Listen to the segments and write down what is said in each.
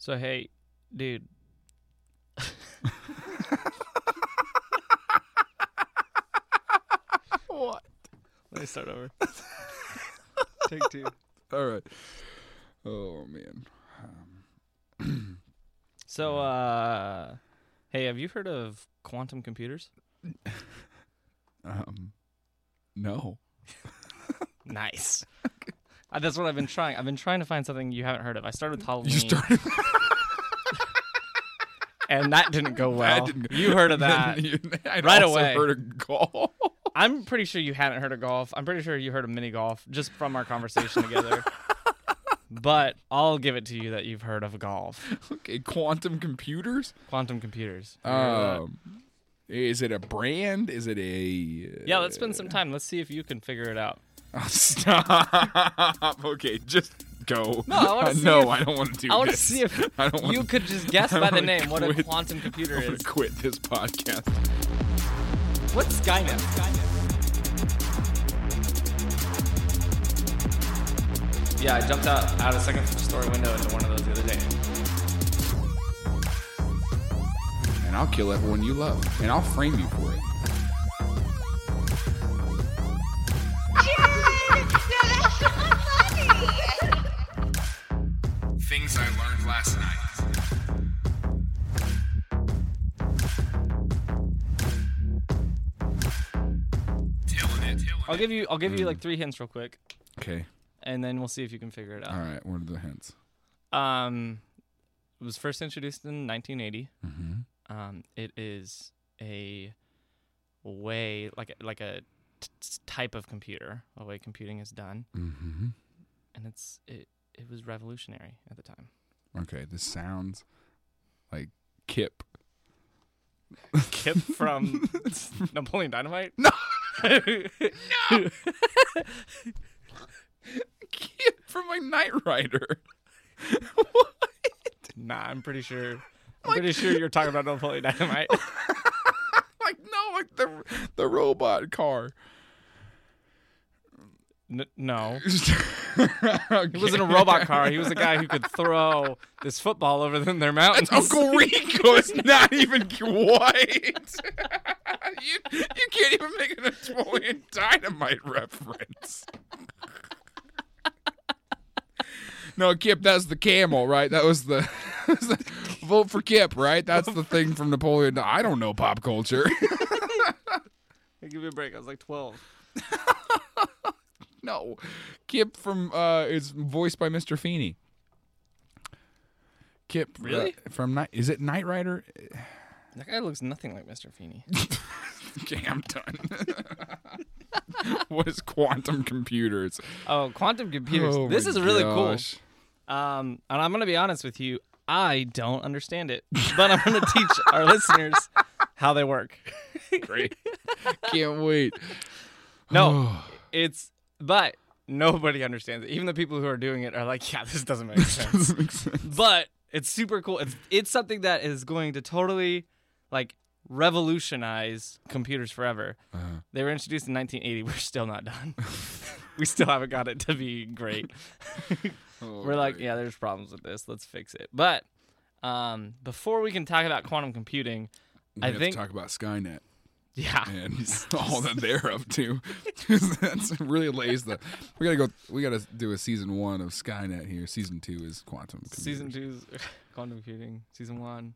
So hey, dude. What? Let me start over. Take two. All right. Oh man. Um, So uh hey, have you heard of quantum computers? um no. Nice. Uh, That's what I've been trying. I've been trying to find something you haven't heard of. I started with Halloween, You started. and that didn't go well. didn't- You heard of that? I'd Right also away. Heard of golf. I'm pretty sure you hadn't heard of golf. I'm pretty sure you heard of mini golf just from our conversation together. But I'll give it to you that you've heard of golf. okay, quantum computers. Quantum computers. You heard of that? Um, is it a brand? Is it a? yeah, let's spend some time. Let's see if you can figure it out. Oh, stop. Okay, just go. No, I wanna see no, if- I don't want to do I want to see if I don't wanna, you could just guess by the name what a quantum computer I'm gonna is. quit this podcast. What's Skynet? Yeah, I jumped out out of second story window into one of those the other day. And I'll kill everyone you love, and I'll frame you for it. Things I learned last night. Tilling it. I'll give you I'll give you like three hints real quick, Okay. and then we'll see if you can figure it All out. right. What are the hints? Um, it was first introduced in 1980. Mm-hmm. Um, it is a way like a- like a t- t- type of computer, the way computing is done, Mm-hmm. and it's it it was revolutionary at the time. Okay. This sounds like Kip. Kip from Napoleon Dynamite. No. no. Kip from like Knight Rider. Nah, I'm pretty sure. I'm pretty sure you're talking about Napoleon Dynamite. Like the the robot car. N- no, okay. he wasn't a robot car. He was a guy who could throw this football over them their mountains. That's Uncle Rico. It's not even white. you, you can't even make an Napoleon Dynamite reference. no, Kip, that's the camel, right? That was the vote for Kip, right? That's the thing from Napoleon. I don't know pop culture. Give me a break. I was like 12. no, Kip from uh is voiced by Mr. Feeny. Kip, uh, Really? from Knight? Is it Knight Rider? That guy looks nothing like Mr. Feeny. Okay, I'm done. what is quantum computers? Oh, quantum computers. Oh this my is really gosh. cool. Um, and I'm gonna be honest with you. I don't understand it, but I'm gonna teach our listeners how they work. Great. Can't wait. No, it's but nobody understands it. Even the people who are doing it are like, yeah, this doesn't make sense. Doesn't make sense. but it's super cool. It's it's something that is going to totally like revolutionize computers forever. Uh, They were introduced in 1980. We're still not done. we still haven't got it to be great. oh, We're like, yeah, there's problems with this. Let's fix it. But um, before we can talk about quantum computing, We I have think- to talk about Skynet yeah, and all that they're up to. That's really lays the. We gotta go. We gotta do a season one of Skynet here. Season two is quantum. season two is quantum computing. Season one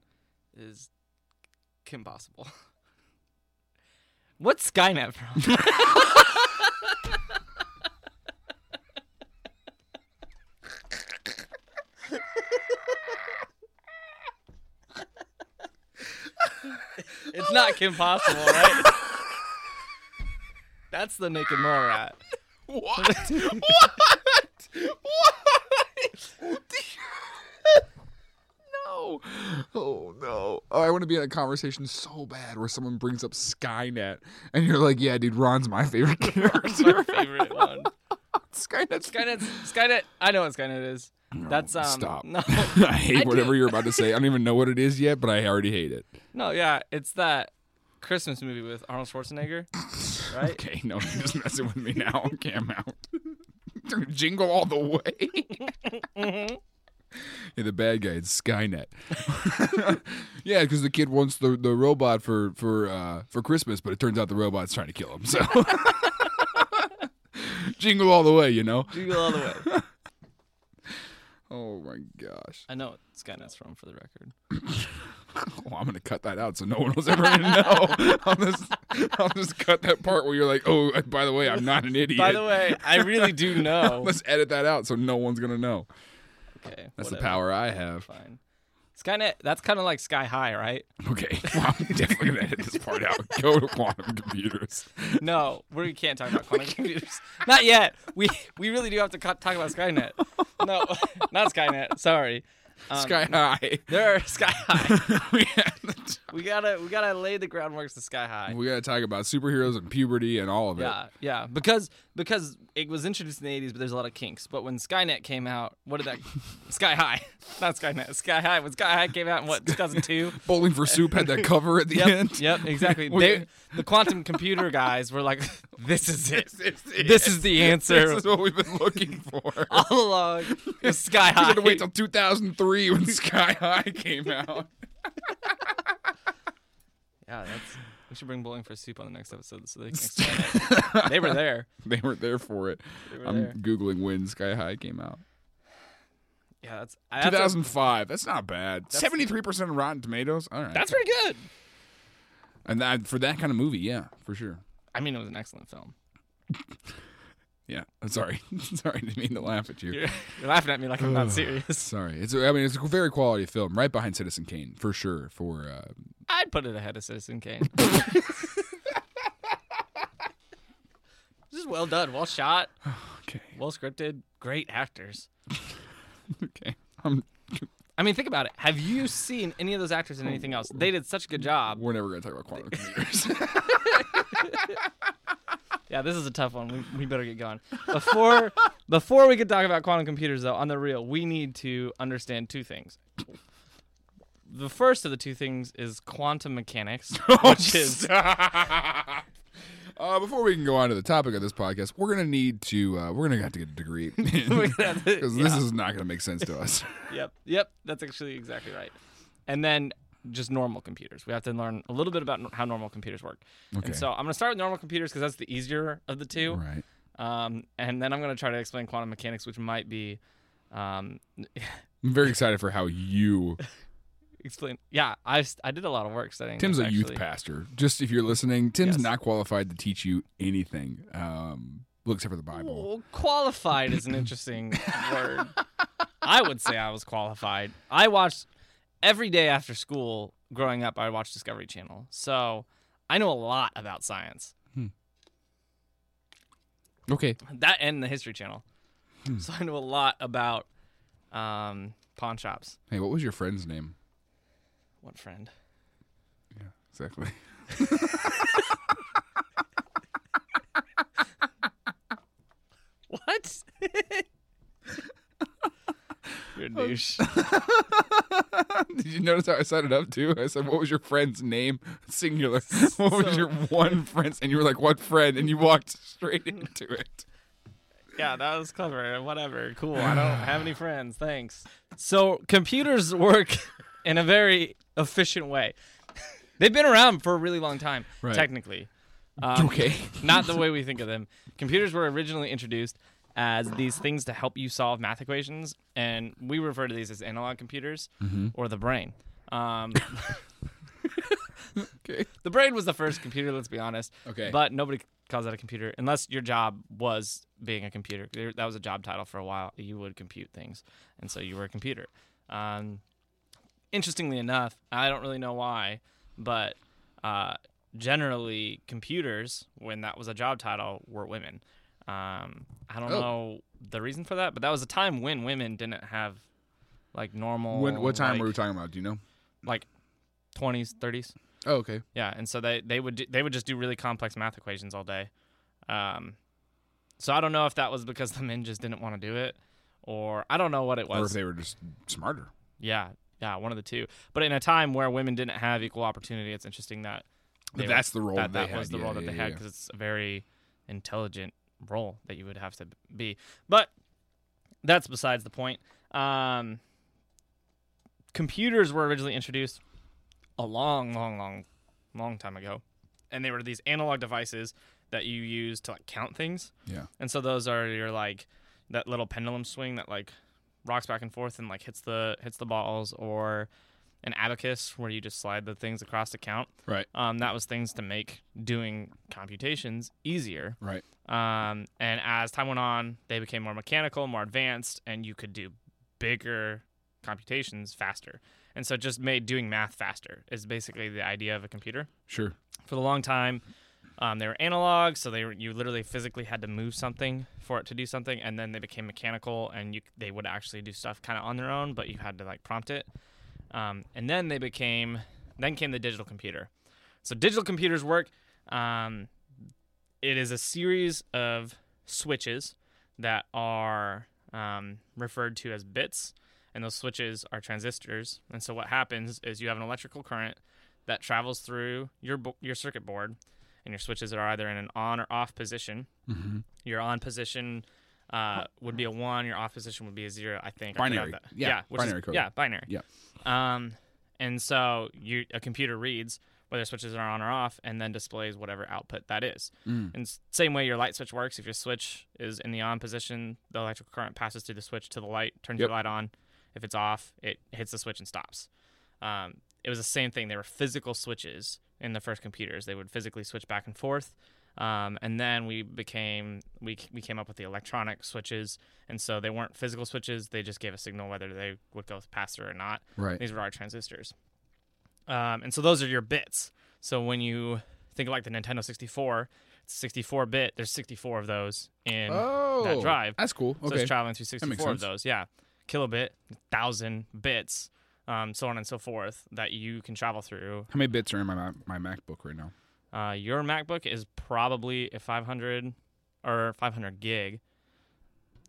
is Kim Possible. What's Skynet from? it's not Kim Possible, right? That's the Nick and rat. What? what? What? no. Oh no. Oh, I want to be in a conversation so bad where someone brings up Skynet and you're like, "Yeah, dude, Ron's my favorite character." my favorite one. Skynet's Skynet, Skynet. I know what Skynet is. That's um. Stop. No, I hate I do. whatever you're about to say. I don't even know what it is yet, but I already hate it. no, yeah, it's that Christmas movie with Arnold Schwarzenegger, right? Okay, no, you're just messing with me now. Okay, I'm out. Jingle all the way. Yeah, the bad guy is Skynet. yeah, because the kid wants the, the robot for for uh, for Christmas, but it turns out the robot's trying to kill him. So jingle all the way, you know. Jingle all the way. Oh my gosh. I know Skynet's from for the record. Well, I'm gonna cut that out so no one was ever gonna know. I'll just I'll just cut that part where you're like, oh, by the way, I'm not an idiot. By the way, I really do know. Let's edit that out so no one's gonna know. Okay, That's the power I have. Fine. Skynet. That's kind of like Sky High, right? Okay, well, I'm definitely gonna edit this part out. Go to quantum computers. No, we can't talk about quantum computers. Not yet. We we really do have to talk about Skynet. No, not Skynet. Sorry. Um, Sky high. There are Sky High. We, We gotta we gotta lay the groundwork to Sky High. we gotta talk about superheroes and puberty and all of it. Yeah, yeah. Because because it was introduced in the '80s, but there's a lot of kinks. But when Skynet came out, what did that? Sky High, not Skynet. Sky High. When Sky High came out in what 2002? Bowling for Soup had that cover at the Yep, end. yep, exactly. They, the quantum computer guys were like, "This is it. This is it. This is the answer This is what we've been looking for. all along." Sky We High. had to wait till 2003 when Sky High came out. Yeah, that's. We should bring Bowling for Soup on the next episode so they can explain it. They were there. They weren't there for it. I'm there. googling when Sky High came out. Yeah, that's. that's a- 2005. That's not bad. That's- 73% Rotten Tomatoes. All right. That's pretty good. and that for that kind of movie, yeah, for sure. I mean, it was an excellent film. Yeah. I'm sorry. sorry, I didn't mean to laugh at you. You're, you're laughing at me like I'm not serious. Sorry. It's I mean it's a very quality film, right behind Citizen Kane for sure. For uh, I'd put it ahead of Citizen Kane. this is well done, well shot, okay, well scripted, great actors. okay. Um, I mean, think about it. Have you seen any of those actors in anything else? They did such a good job. we're never gonna talk about quantum computers. Yeah, this is a tough one. We, we better get going. Before before we can talk about quantum computers, though, on the real, we need to understand two things. The first of the two things is quantum mechanics, which is Uh, before we can go on to the topic of this podcast, we're gonna need to uh, we're gonna have to get a degree because this Yeah. is not gonna make sense to us. Yep. Yep. That's actually exactly right. And then just normal computers. We have to learn a little bit about n- how normal computers work. Okay. And so I'm going to start with normal computers because that's the easier of the two. right. Um, and then I'm going to try to explain quantum mechanics, which might be um, I'm very excited for how you. Explain. Yeah, I did a lot of work studying. Tim's this, a youth pastor. Just if you're listening, Tim's Yes. not qualified to teach you anything, um, well, except for the Bible. Well, qualified is an interesting word. I would say I was qualified. I watched every day after school growing up. I watched Discovery Channel, so I know a lot about science. Okay. That and the History Channel. Hmm. So I know a lot about um, pawn shops. Hey, what was your friend's name? What friend? Yeah, exactly. What? You're oh. a douche. Did you notice how I set it up too? I said, "What was your friend's name?" Singular. What was So- your one friend's? And you were like, "What friend?" And you walked straight into it. Yeah, that was clever. Whatever. Cool. I don't have any friends. Thanks. So computers work in a very efficient way. They've been around for a really long time, Right. technically. Um, Okay. not the way we think of them. Computers were originally introduced as these things to help you solve math equations, and we refer to these as analog computers Mm-hmm. or the brain. Um, Okay. the brain was the first computer, let's be honest. Okay. But nobody calls that a computer unless your job was being a computer. That was a job title for a while. You would compute things, and so you were a computer. Um, interestingly enough, I don't really know why, but uh, generally computers, when that was a job title, were women. Um, I don't Oh. know the reason for that, but that was a time when women didn't have like normal. when? What time like, were we talking about? Do you know? like 20s, 30s. Oh, okay. Yeah, and so they they would do, they would just do really complex math equations all day. Um, so I don't know if that was because the men just didn't want to do it, or I don't know what it was, Or if they were just smarter. yeah, yeah, one of the two. But in a time where women didn't have equal opportunity, it's interesting that that's the role that, they that had. was the Yeah, role that yeah, they had because it's a very intelligent role that you would have to be. But that's besides the point. Um, computers were originally introduced a long, long, long, long time ago, and they were these analog devices that you use to like count things. Yeah. And so those are your like that little pendulum swing that like rocks back and forth and like hits the hits the balls, or an abacus where you just slide the things across to count. Right. Um, that was things to make doing computations easier. Right. Um, and as time went on, they became more mechanical, more advanced, and you could do bigger computations faster. And so it just made doing math faster is basically the idea of a computer. Sure. For the long time, um, they were analog, so they were, you literally physically had to move something for it to do something, and then they became mechanical, and you they would actually do stuff kind of on their own, but you had to like prompt it. Um, and then they became then came the digital computer. So digital computers work. Um, it is a series of switches that are um, referred to as bits, and those switches are transistors. And so what happens is you have an electrical current that travels through your your circuit board, and your switches are either in an on or off position. Mm-hmm. Your on position uh, would be a one. Your off position would be a zero. I think I could have Binary. that. Yeah, which is- binary code. Yeah, binary. Yeah. Um, and so you a computer reads whether switches are on or off, and then displays whatever output that is. Mm. And same way your light switch works. If your switch is in the on position, the electrical current passes through the switch to the light, turns Yep. your light on. If it's off, it hits the switch and stops. Um, it was the same thing. They were physical switches in the first computers. They would physically switch back and forth. Um, and then we became we we came up with the electronic switches, and so they weren't physical switches. They just gave a signal whether they would go past through or not. Right. These were our transistors. Um, and so those are your bits. So when you think of like the Nintendo 64, it's 64 bit. There's 64 of those in oh, that drive. That's cool. Okay. So it's traveling through 64 of those. Yeah. Kilobit, thousand bits, um, so on and so forth that you can travel through. How many bits are in my my MacBook right now? Uh, your MacBook is probably a 500 or 500 gig.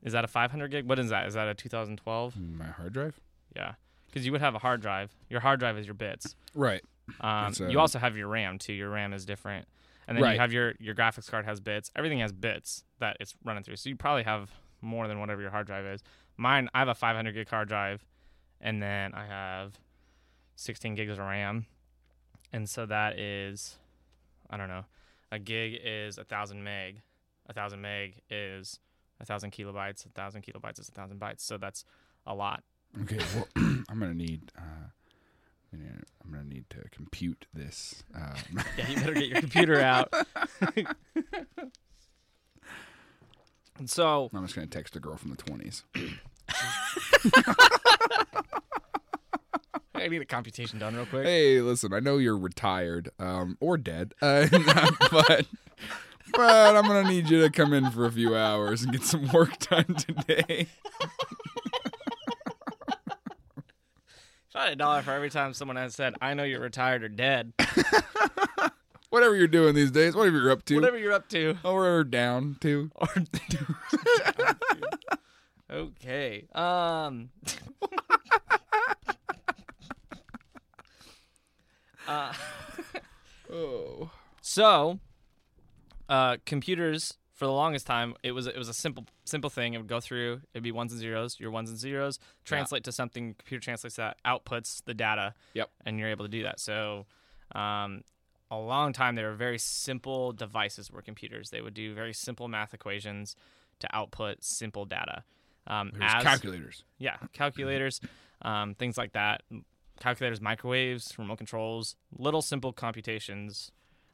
Is that a 500 gig? What is that? Is that a 2012? My hard drive. Yeah. Because you would have a hard drive. Your hard drive is your bits. Right. Um, uh, you also have your RAM too. Your RAM is different, and then Right. you have your your graphics card has bits. Everything has bits that it's running through. So you probably have more than whatever your hard drive is. Mine, I have a 500 gig hard drive, and then I have 16 gigs of RAM, and so that is, I don't know, a gig is a thousand meg, a thousand meg is a thousand kilobytes, a thousand kilobytes is a thousand bytes. So that's a lot. Okay. Well, I'm gonna need. Uh, I'm gonna- need to compute this. Um, Yeah, you better get your computer out. and so I'm just gonna text a girl from the 20s. I need a computation done real quick. Hey, listen. I know you're retired um, or dead, uh, but but I'm gonna need you to come in for a few hours and get some work done today. If I had a dollar for every time someone has said, "I know you're retired or dead," Whatever you're doing these days, whatever you're up to, whatever you're up to, or down to. or okay. Um. Uh, Oh. So, uh, computers for the longest time, it was it was a simple simple thing. It would go through. It'd be ones and zeros. Your ones and zeros translate to something. Computer translates that, outputs the data. Yep. And you're able to do that. So, um, a long time they were very simple devices. Were computers. They would do very simple math equations to output simple data. Um, as calculators. yeah, calculators, um, things like that. Calculators, microwaves, remote controls, little simple computations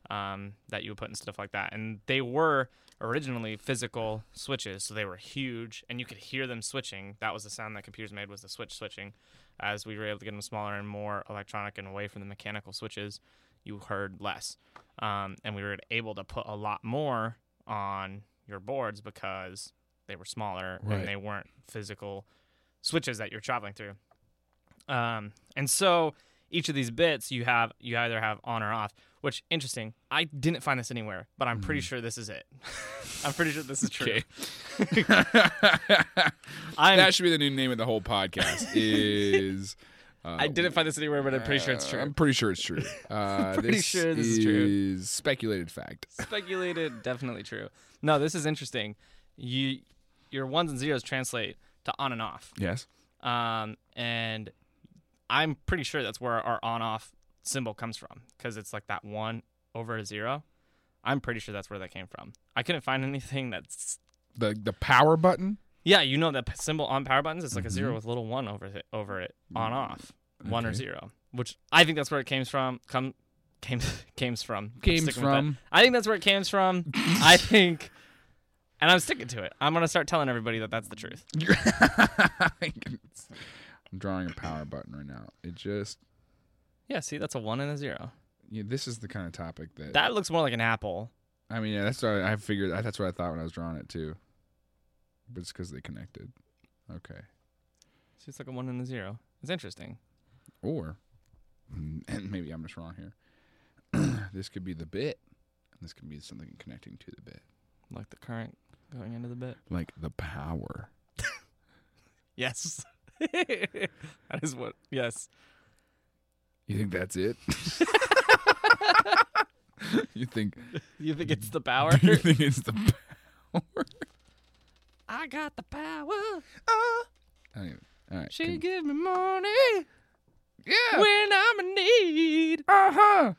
um, that you would put in stuff like that. And they were originally physical switches, so they were huge, and you could hear them switching. That was the sound that computers made was the switch switching. As we were able to get them smaller and more electronic and away from the mechanical switches, you heard less, um, and we were able to put a lot more on your boards because they were smaller Right. and they weren't physical switches that you're traveling through. Um, and so each of these bits you have you either have on or off. Which interesting. I didn't find this anywhere, but I'm pretty sure this is it. I'm pretty sure this is true. Okay. That should be the new name of the whole podcast. Is uh, I didn't find this anywhere, but I'm pretty sure it's uh, true. I'm pretty sure it's true. Uh, Pretty this sure this is true. is speculated fact. Speculated, definitely true. No, this is interesting. You your ones and zeros translate to on and off. Yes. Um, and I'm pretty sure that's where our on-off symbol comes from because it's like that one over a zero. I'm pretty sure that's where that came from. I couldn't find anything that's The the power button. yeah, you know the symbol on power buttons. It's like a Mhm. zero with a little one over it, over it on off, one or zero. Which I think that's where it came from. Come, came, came from. Came with that. from. I think that's where it came from. I think, and I'm sticking to it. I'm gonna start telling everybody that that's the truth. I'm drawing a power button right now. It just Yeah, see, that's a one and a zero. yeah, this is the kind of topic that, That looks more like an apple. I mean, yeah, that's what I, I figured. That's what I thought when I was drawing it too. But it's because they connected. Okay. See, it's like a one and a zero. It's interesting. Or, mm, and maybe I'm just wrong here. this could be the bit. and This could be something connecting to the bit, Like the current going into the bit. like the power. Yes. that is what. Yes. You think that's it? you think? You think it's the power? you think it's the power? I got the power. I don't even- all right. She can- give me money yeah. when I'm in need. Uh huh.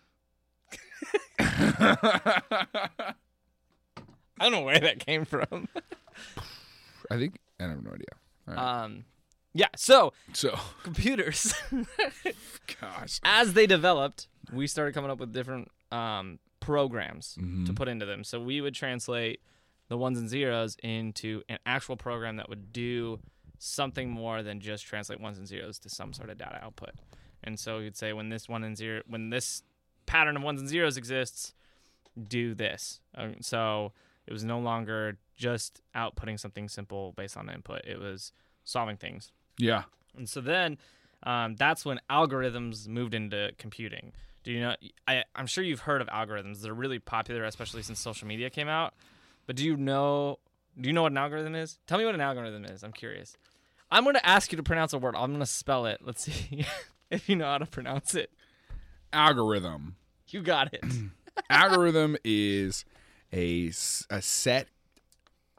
I don't know where that came from. I think I have no idea. All right. Um, yeah. So so, computers, gosh. as they developed, we started coming up with different um, programs to Mhm. put into them. So we would translate the ones and zeros into an actual program that would do something more than just translate ones and zeros to some sort of data output. And so you'd say when this one and zero, when this pattern of ones and zeros exists, do this. Um, so it was no longer just outputting something simple based on input. It was solving things. Yeah. And so then um, that's when algorithms moved into computing. Do you know? I, I'm sure you've heard of algorithms. They're really popular, especially since social media came out. But do you know? Do you know what an algorithm is? Tell me what an algorithm is. I'm curious. I'm going to ask you to pronounce a word. I'm going to spell it. Let's see if you know how to pronounce it. Algorithm. You got it. Algorithm is a, a set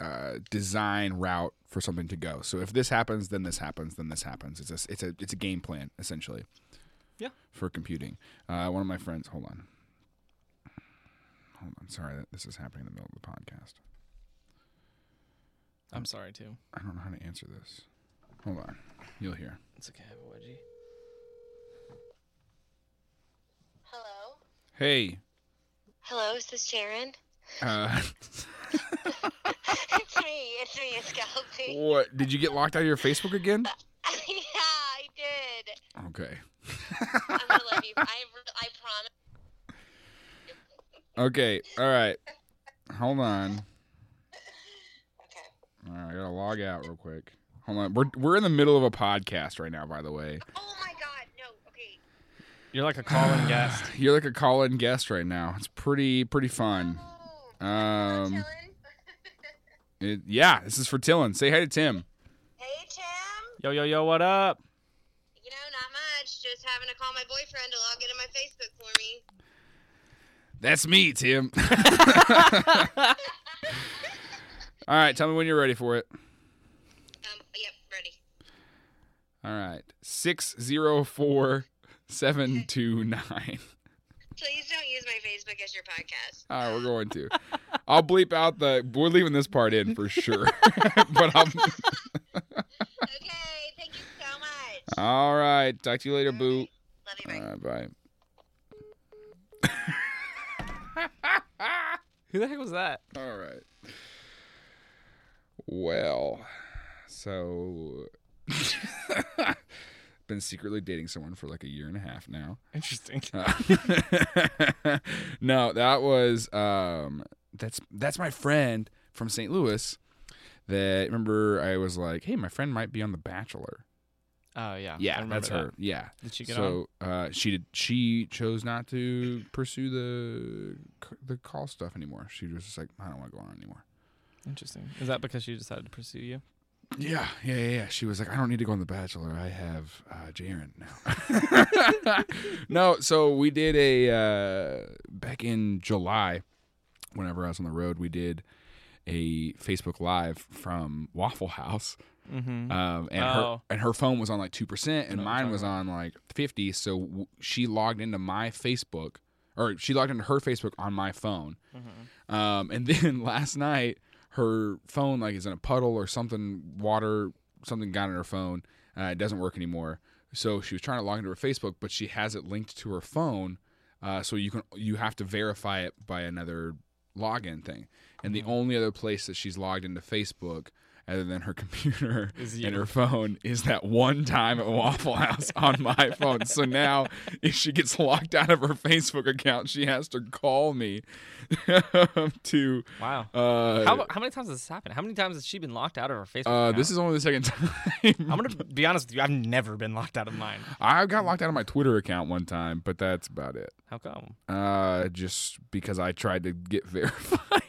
uh, design route for something to go. So if this happens, then this happens, then this happens. It's a s- it's a it's a game plan essentially. Yeah. For computing, uh, one of my friends. Hold on. Hold on. Sorry that this is happening in the middle of the podcast. I'm sorry too. I don't know how to answer this. Hold on. You'll hear. It's okay. I have a wedgie. Hello. Hey. Hello, is this Sharon? Uh, it's me. It's me, it's Kelsey. what? Did you get locked out of your Facebook again? yeah, I did. Okay. I'm gonna love you. I, I promise. Okay. All right. Hold on. Okay. All right, I gotta log out real quick. Hold on. We're we're in the middle of a podcast right now, by the way. Oh my God, no. Okay. You're like a call-in guest. You're like a call-in guest right now. It's pretty pretty fun. Um. It, yeah, this is for Tillin. Say hi to Tim. hey Tim. Yo yo yo, what up? You know, not much. Just having to call my boyfriend to log into my Facebook for me. That's me, Tim. All right, tell me when you're ready for it. Um. Yep. Ready. All right, six zero four seven two nine. Please don't use my Facebook as your podcast. All right, we're going to. I'll bleep out the. We're leaving this part in for sure. but I'm. Okay. Thank you so much. All right. Talk to you later, boo. Love you. Bye. All right, bye. Who the heck was that? All right. Well, so been secretly dating someone for like a year and a half now. Interesting. Uh, no, that was um that's that's my friend from St. Louis that remember I was like, "Hey, my friend might be on The Bachelor." Oh yeah. Yeah, that's that. her. Yeah. Did she get on? so uh, she did. She chose not to pursue the the call stuff anymore. She was just like, I don't want to go on anymore. Interesting. Is that because she decided to pursue you? Yeah, yeah, yeah. She was like, I don't need to go on The Bachelor. I have uh, Jaron now. no, so we did a uh, back in July, whenever I was on the road, we did a Facebook Live from Waffle House. Mm-hmm. Um, and her Oh. and her phone was on like two percent, and know what you're mine was on like fifty. So w- she logged into my Facebook, or she logged into her Facebook on my phone. Mm-hmm. Um, and then last night, her phone like is in a puddle or something, water, something got in her phone. Uh, it doesn't work anymore. So she was trying to log into her Facebook, but she has it linked to her phone. Uh, so you can you have to verify it by another login thing. And the only other place that she's logged into Facebook, other than her computer and her phone, is that one time at Waffle House on my phone. So now, if she gets locked out of her Facebook account, she has to call me to. Wow. Uh, How, how many times has this happened? How many times has she been locked out of her Facebook? uh, account? this is only the second time. I'm gonna be honest with you. I've never been locked out of mine. I got locked out of my Twitter account one time, but that's about it. How come? Uh, just because I tried to get verified.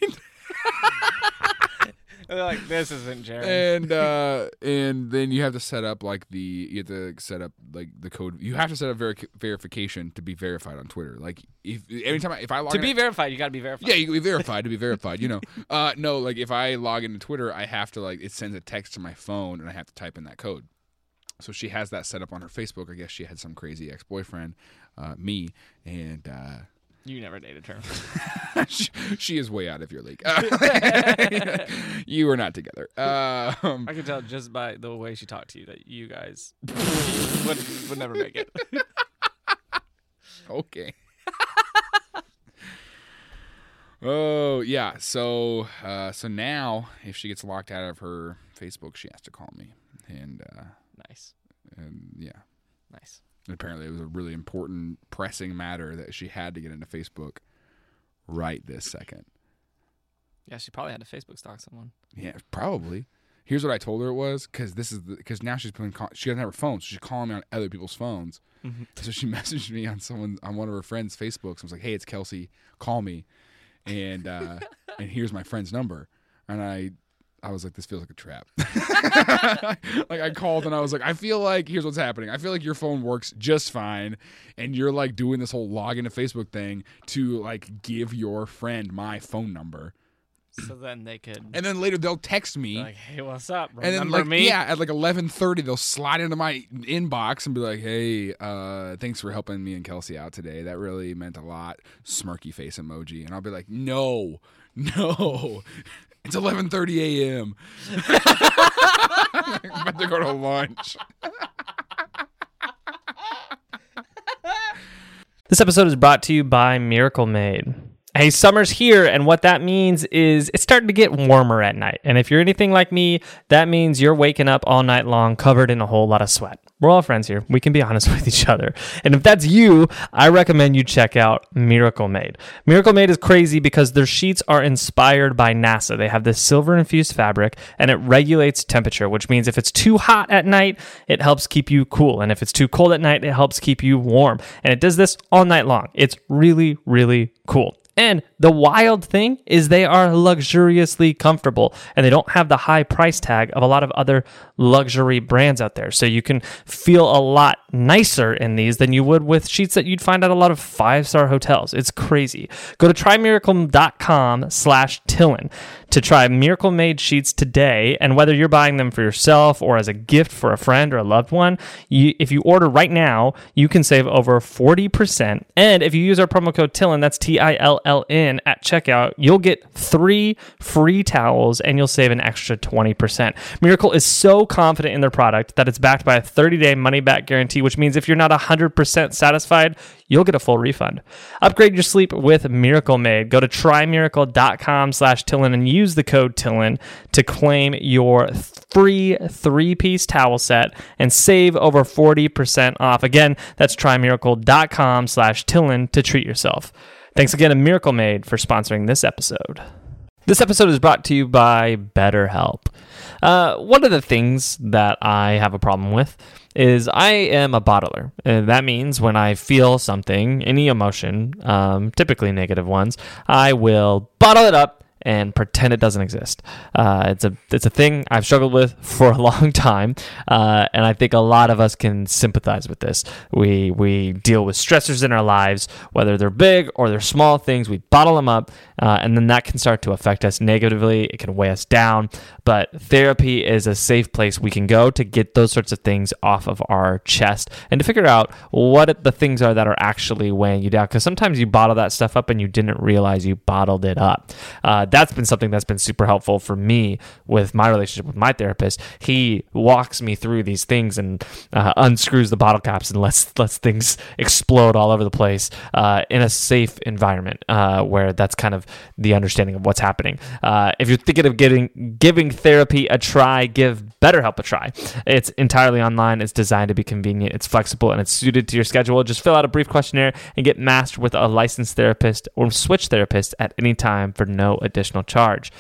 They're like, this isn't Jeremy. and uh and then you have to set up like the you have to set up like the code. You have to set up veri- verification to be verified on twitter. Like if anytime I, if i log to in- be verified, you got to be verified. yeah you can be verified to be verified you know. Uh no like if i log into twitter i have to like it sends a text to my phone and i have to type in that code. So she has that set up on her facebook. I guess she had some crazy ex-boyfriend uh me and uh You never dated her. she, she is way out of your league. you were not together. Um, I can tell just by the way she talked to you that you guys would, would never make it. okay. oh yeah. So uh, so now, if she gets locked out of her Facebook, she has to call me, and uh, nice. and yeah. Nice. Apparently, it was a really important, pressing matter that she had to get into Facebook right this second. Yeah, she probably had to Facebook stalk someone. Yeah, probably. Here's what I told her it was because this is because now she's been call- she doesn't have her phone, so she's calling me on other people's phones. Mhm. So she messaged me on someone on one of her friends' Facebooks. I was like, "Hey, it's Kelsey. Call me." And uh, and here's my friend's number. And I I was like, this feels like a trap. like I called and I was like, I feel like here's what's happening. I feel like your phone works just fine, and you're like doing this whole login to Facebook thing to like give your friend my phone number, So then they could and then later they'll text me. like, hey, what's up? and then like me? yeah, at like eleven thirty, they'll slide into my inbox and be like, "Hey, uh, thanks for helping me and Kelsey out today. That really meant a lot." Smirky face emoji, and I'll be like, "No, no, it's eleven thirty a.m. I'm about to go to lunch." This episode is brought to you by Miracle Made. Hey, summer's here, and what that means is it's starting to get warmer at night. And if you're anything like me, that means you're waking up all night long covered in a whole lot of sweat. We're all friends here. We can be honest with each other. And if that's you, I recommend you check out Miracle Made. Miracle Made is crazy because their sheets are inspired by NASA. They have this silver infused fabric and it regulates temperature, which means if it's too hot at night, it helps keep you cool. And if it's too cold at night, it helps keep you warm. And it does this all night long. It's really, really cool. And the wild thing is they are luxuriously comfortable and they don't have the high price tag of a lot of other luxury brands out there. So you can feel a lot nicer in these than you would with sheets that you'd find at a lot of five-star hotels. It's crazy. Go to trymiracle.com slash Tillin to try Miracle Made sheets today. And whether you're buying them for yourself or as a gift for a friend or a loved one, you, if you order right now, you can save over 40%. And if you use our promo code Tillin, that's T I L L N at checkout, you'll get three free towels and you'll save an extra 20%. Miracle is so confident in their product that it's backed by a 30 day money back guarantee, which means if you're not 100% satisfied, you'll get a full refund. Upgrade your sleep with Miracle Made. Go to trymiracle.com slash Tillin and use the code Tillin to claim your free three piece towel set and save over 40% off. Again, that's trymiracle.com slash Tillin to treat yourself. Thanks again to Miracle Made for sponsoring this episode. This episode is brought to you by BetterHelp. Uh, one of the things that I have a problem with is I am a bottler. Uh, that means when I feel something, any emotion, um, typically negative ones, I will bottle it up and pretend it doesn't exist. Uh, it's a it's a thing I've struggled with for a long time, uh, and I think a lot of us can sympathize with this. We we deal with stressors in our lives, whether they're big or they're small things. We bottle them up, uh, and then that can start to affect us negatively. It can weigh us down. But therapy is a safe place we can go to get those sorts of things off of our chest and to figure out what the things are that are actually weighing you down. Because sometimes you bottle that stuff up and you didn't realize you bottled it up. Uh, that's been something that's been super helpful for me with my relationship with my therapist. He walks me through these things and uh, unscrews the bottle caps and lets lets things explode all over the place uh, in a safe environment uh, where that's kind of the understanding of what's happening. Uh, if you're thinking of getting giving therapy a try, give BetterHelp a try. It's entirely online. It's designed to be convenient. It's flexible and it's suited to your schedule. Just fill out a brief questionnaire and get matched with a licensed therapist or switch therapist at any time for no additional charge.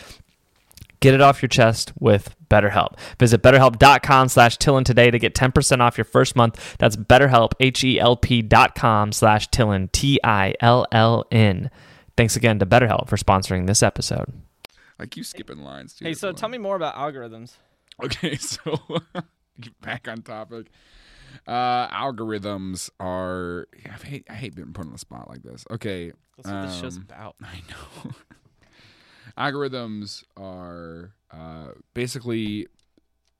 Get it off your chest with BetterHelp. Visit betterhelp.com slash Tillin today to get 10% off your first month. That's betterhelp, H-E-L-P dot com slash Tillin, T-I-L-L-N. Thanks again to BetterHelp for sponsoring this episode. I keep skipping lines too. Hey, so tell me more about algorithms. Okay, so get back on topic. Uh, algorithms are. I hate. I hate being put on the spot like this. Okay, That's what this show's um, about. I know. Algorithms are uh, basically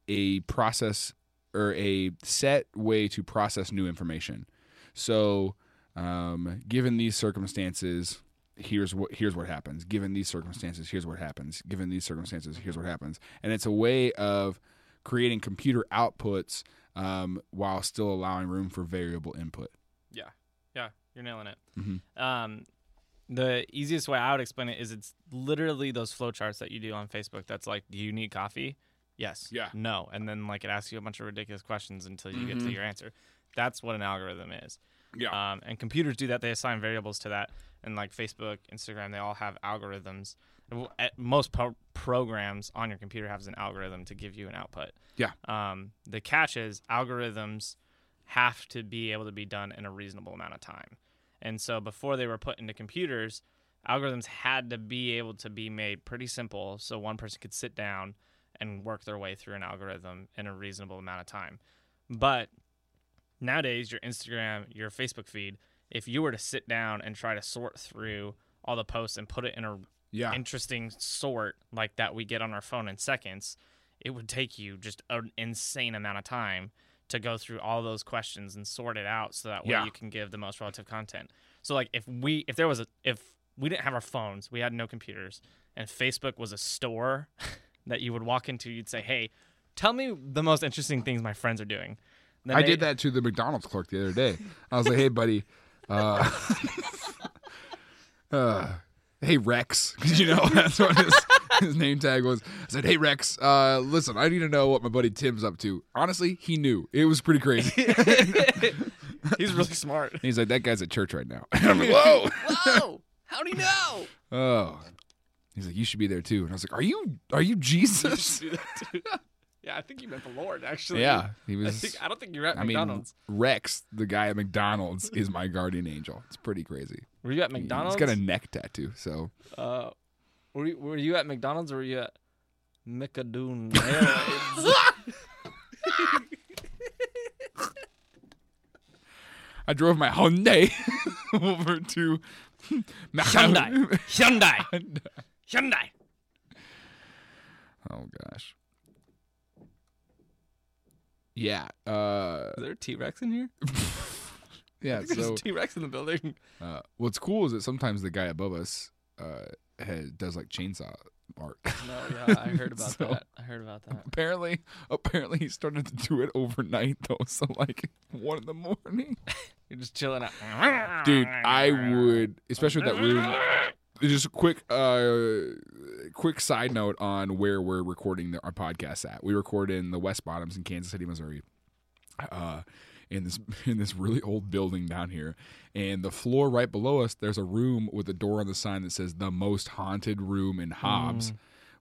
a process or a set way to process new information. So, um, given these circumstances, here's what here's what happens. Given these circumstances, here's what happens. Given these circumstances, here's what happens. And it's a way of creating computer outputs um, while still allowing room for variable input. Yeah, yeah, you're nailing it. Mhm. Um, the easiest way I would explain it is it's literally those flowcharts that you do on Facebook. That's like, do you need coffee? Yes. Yeah. No. And then like it asks you a bunch of ridiculous questions until you get to Mhm. your answer. That's what an algorithm is. Yeah. Um, and computers do that. They assign variables to that. And like Facebook, Instagram, they all have algorithms. At Most pro- programs on your computer has an algorithm to give you an output. Yeah. Um, the catch is algorithms have to be able to be done in a reasonable amount of time. And so before they were put into computers, algorithms had to be able to be made pretty simple so one person could sit down and work their way through an algorithm in a reasonable amount of time. But nowadays, your Instagram, your Facebook feed, if you were to sit down and try to sort through all the posts and put it in a yeah. interesting sort like that we get on our phone in seconds, it would take you just an insane amount of time to go through all those questions and sort it out so that way Yeah. you can give the most relative content. So like if we if there was a if we didn't have our phones, we had no computers, and Facebook was a store that you would walk into, you'd say, "Hey, tell me the most interesting things my friends are doing." I they- did that to the McDonald's clerk the other day. I was like, "Hey, buddy, uh, uh, hey Rex," you know that's what his, his name tag was." I said, "Hey Rex, uh, listen, I need to know what my buddy Tim's up to." Honestly, he knew. It was pretty crazy. He's really smart. He's like, "That guy's at church right now." I'm like, "Whoa, Whoa! How do you know? oh." He's like, "You should be there too." And I was like, "Are you? Are you Jesus?" yeah, I think you meant the Lord actually. yeah, he I, was. think, I don't think you're at I mean, McDonald's. Rex, the guy at McDonald's, is my guardian angel. It's pretty crazy. were you at McDonald's? He's got a neck tattoo, so Uh, were you, were you at McDonald's or were you at Micadoon Airlines? I drove my Hyundai over to Hyundai. Hyundai. Hyundai. Oh gosh. Yeah. Uh, Is there a T Rex in here? yeah. There's So a T Rex in the building. uh, what's cool is that sometimes the guy above us uh, has, does like chainsaw art. No, yeah, I heard about So- that. I heard about that. apparently, apparently he started to do it overnight though. So like one in the morning. You're just chilling out. Dude, I would, especially with that room. Just a quick, uh, quick side note on where we're recording the, our podcast at. We record in the West Bottoms in Kansas City, Missouri. Uh, in this in this really old building down here, and the floor right below us, there's a room with a door on the sign that says "the most haunted room in Hobbs."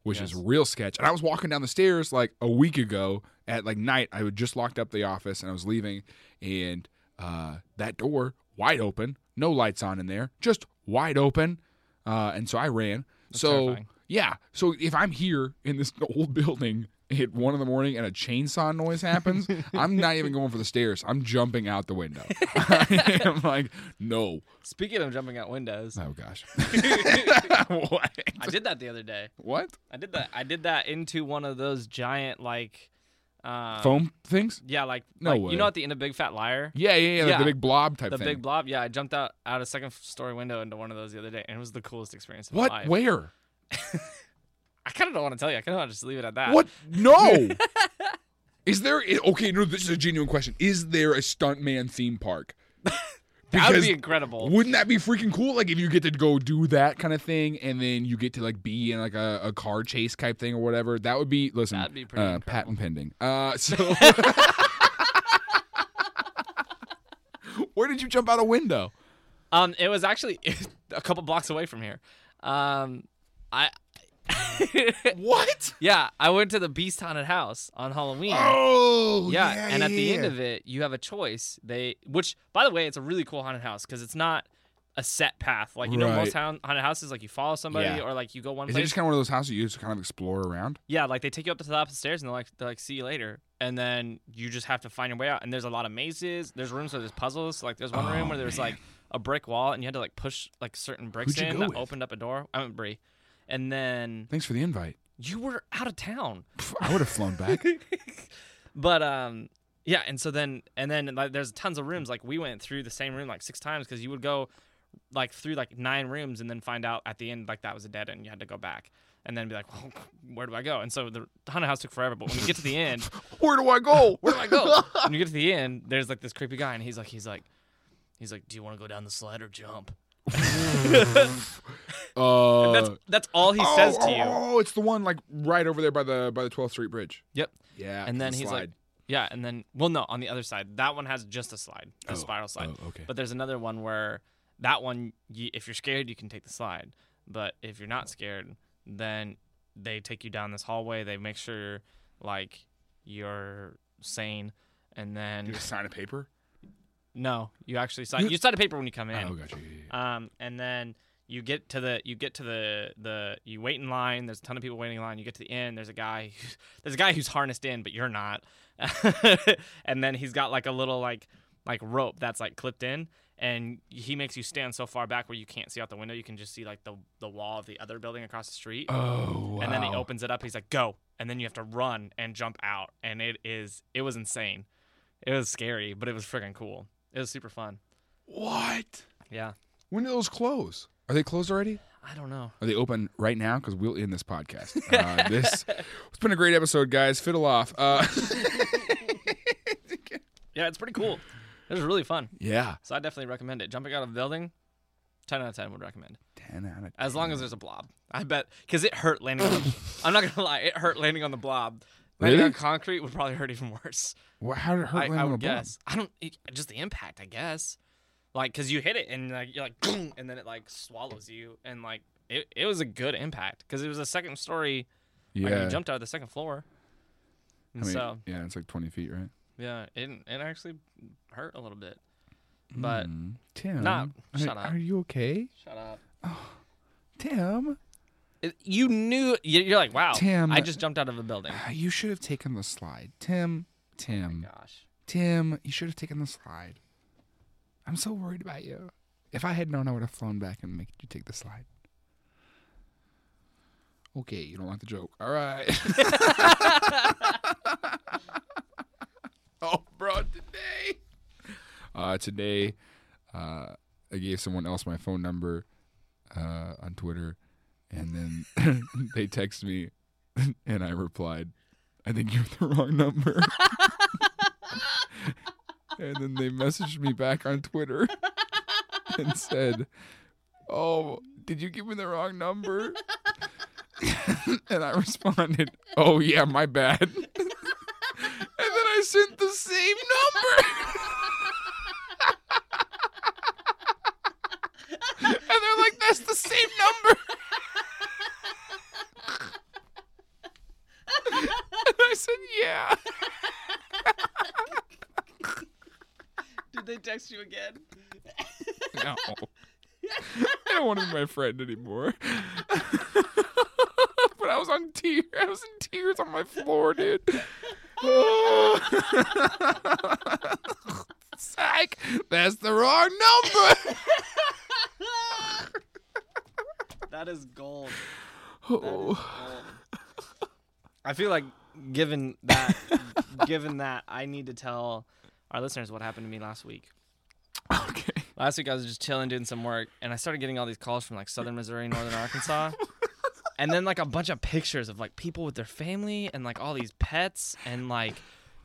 Which is real sketch. And I was walking down the stairs like a week ago at like night. I had just locked up the office and I was leaving, and uh, that door wide open, no lights on in there, just wide open. Uh, and so I ran. so terrifying. Yeah. So if I'm here in this old building at one in the morning and a chainsaw noise happens, I'm not even going for the stairs. I'm jumping out the window. I'm like, no. Speaking of jumping out windows, Oh gosh. what? I did that the other day. What? I did that. I did that into one of those giant like, uh, Foam things? Yeah, like No like, way. You know at the end of Big Fat Liar, Yeah, yeah, yeah. Like Yeah. the big blob type the thing. big blob. Yeah, I jumped out out a second story window into one of those the other day, and it was the coolest experience of what? my life. Where? I kind of don't want to tell you. I kind of want to just leave it at that. What? No. is there? Okay, no. This is a genuine question. Is there a stuntman theme park? That would be incredible. Wouldn't that be freaking cool? Like if you get to go do that kind of thing, and then you get to like be in like a, a car chase type thing or whatever. That would be listen. That'd be pretty uh, patent pending. Uh, so where did you jump out a window? Um, it was actually a couple blocks away from here. Um, I. What? yeah, I went to the Beast Haunted House on Halloween. Oh, yeah, yeah. and at the end of it, you have a choice. They, which by the way, it's a really cool haunted house because it's not a set path. Like you know, most haunted houses, like you follow somebody Yeah. or like you go one Is it just kind of one of those houses you just kind of explore around? Yeah, like they take you up to the top of the stairs and they're like, they're like, see you later. And then you just have to find your way out. And there's a lot of mazes. There's rooms where there's puzzles. Like there's one Oh, room where there's man. like a brick wall and you had to like push like certain bricks in that with? opened up a door. I went Brie. And then Thanks for the invite. you were out of town. Pff, I would have flown back. But um yeah, and so then and then like there's tons of rooms. Like we went through the same room like six times because you would go like through like nine rooms and then find out at the end like that was a dead end. You had to go back. And then be like, well, where do I go? And so the haunted house took forever. But when you get to the end, Where do I go? where do I go? when you get to the end, there's like this creepy guy, and he's like, he's like, he's like, do you want to go down the slide or jump? Uh, And that's that's all he says to oh, you. Oh, it's the one like right over there by the by the 12th Street Bridge. Yep. Yeah. And then the he's slide. like, yeah. And then, well, no, on the other side, that one has just a slide, a Oh, spiral slide. Oh, okay. But there's another one where that one, you, if you're scared, you can take the slide. But if you're not scared, then they take you down this hallway. They make sure like you're sane, and then you just sign a paper. No, you actually sign. You- sign a paper when you come in. Oh, gotcha. Um, and then you get to the you get to the the you wait in line. There's a ton of people waiting in line. You get to the end. There's a guy. There's a guy who's harnessed in, but you're not. and then he's got like a little like like rope that's like clipped in, and he makes you stand so far back where you can't see out the window. You can just see like the the wall of the other building across the street. Oh, And then he opens it up. He's like, "Go!" And then you have to run and jump out. And it is it was insane. It was scary, but it was freaking cool. It was super fun. What? Yeah. When do those close? Are they closed already? I don't know. Are they open right now? Because we'll end this podcast. Uh, this it's been a great episode, guys. Fiddle off. Uh, Yeah, it's pretty cool. It was really fun. yeah, So I definitely recommend it. Jumping out of a building, 10 out of 10 would recommend. ten out of 10. As long as there's a blob. I bet, because it hurt landing on the, I'm not going to lie, it hurt landing on the blob. Landing Really? on concrete would probably hurt even worse. Well, how did it hurt I, landing I would blob? guess. I don't, it, just the impact, I guess. Like, because you hit it and like, you're like, boom, and then it like swallows you. And like, it, it was a good impact because it was a second story. Like, Yeah. you jumped out of the second floor. I mean, so, yeah, it's like twenty feet, right? yeah, it, it actually hurt a little bit. But Mm. Tim, Nah, are- shut up. Are you okay, shut up. Oh, Tim? You knew you- you're like, wow. Tim. I just jumped out of a building. You should have taken the slide, Tim. Tim, Gosh. Tim, you should have taken the slide. I'm so worried about you. If I had known, I would have flown back and made you take the slide. Okay, you don't like the joke. All right. oh, bro, today. Uh, today, uh, I gave someone else my phone number uh, on Twitter, and then they text me, and I replied, "I think you have the wrong number." and then they messaged me back on Twitter and said, "Oh, did you give me the wrong number?" and I responded, "Oh yeah, my bad." and then I sent the same number. and they're like, "That's the same number." Said, "Yeah." Did they text you again? No. I don't want to be my friend anymore. But I was on tears. I was in tears on my floor, dude. Psych. That's the wrong number. That is gold. Oh. I feel like given that given that I need to tell our listeners what happened to me last week. Okay. Last week I was just chilling doing some work and I started getting all these calls from like southern Missouri, northern Arkansas. and then like a bunch of pictures of like people with their family and like all these pets and like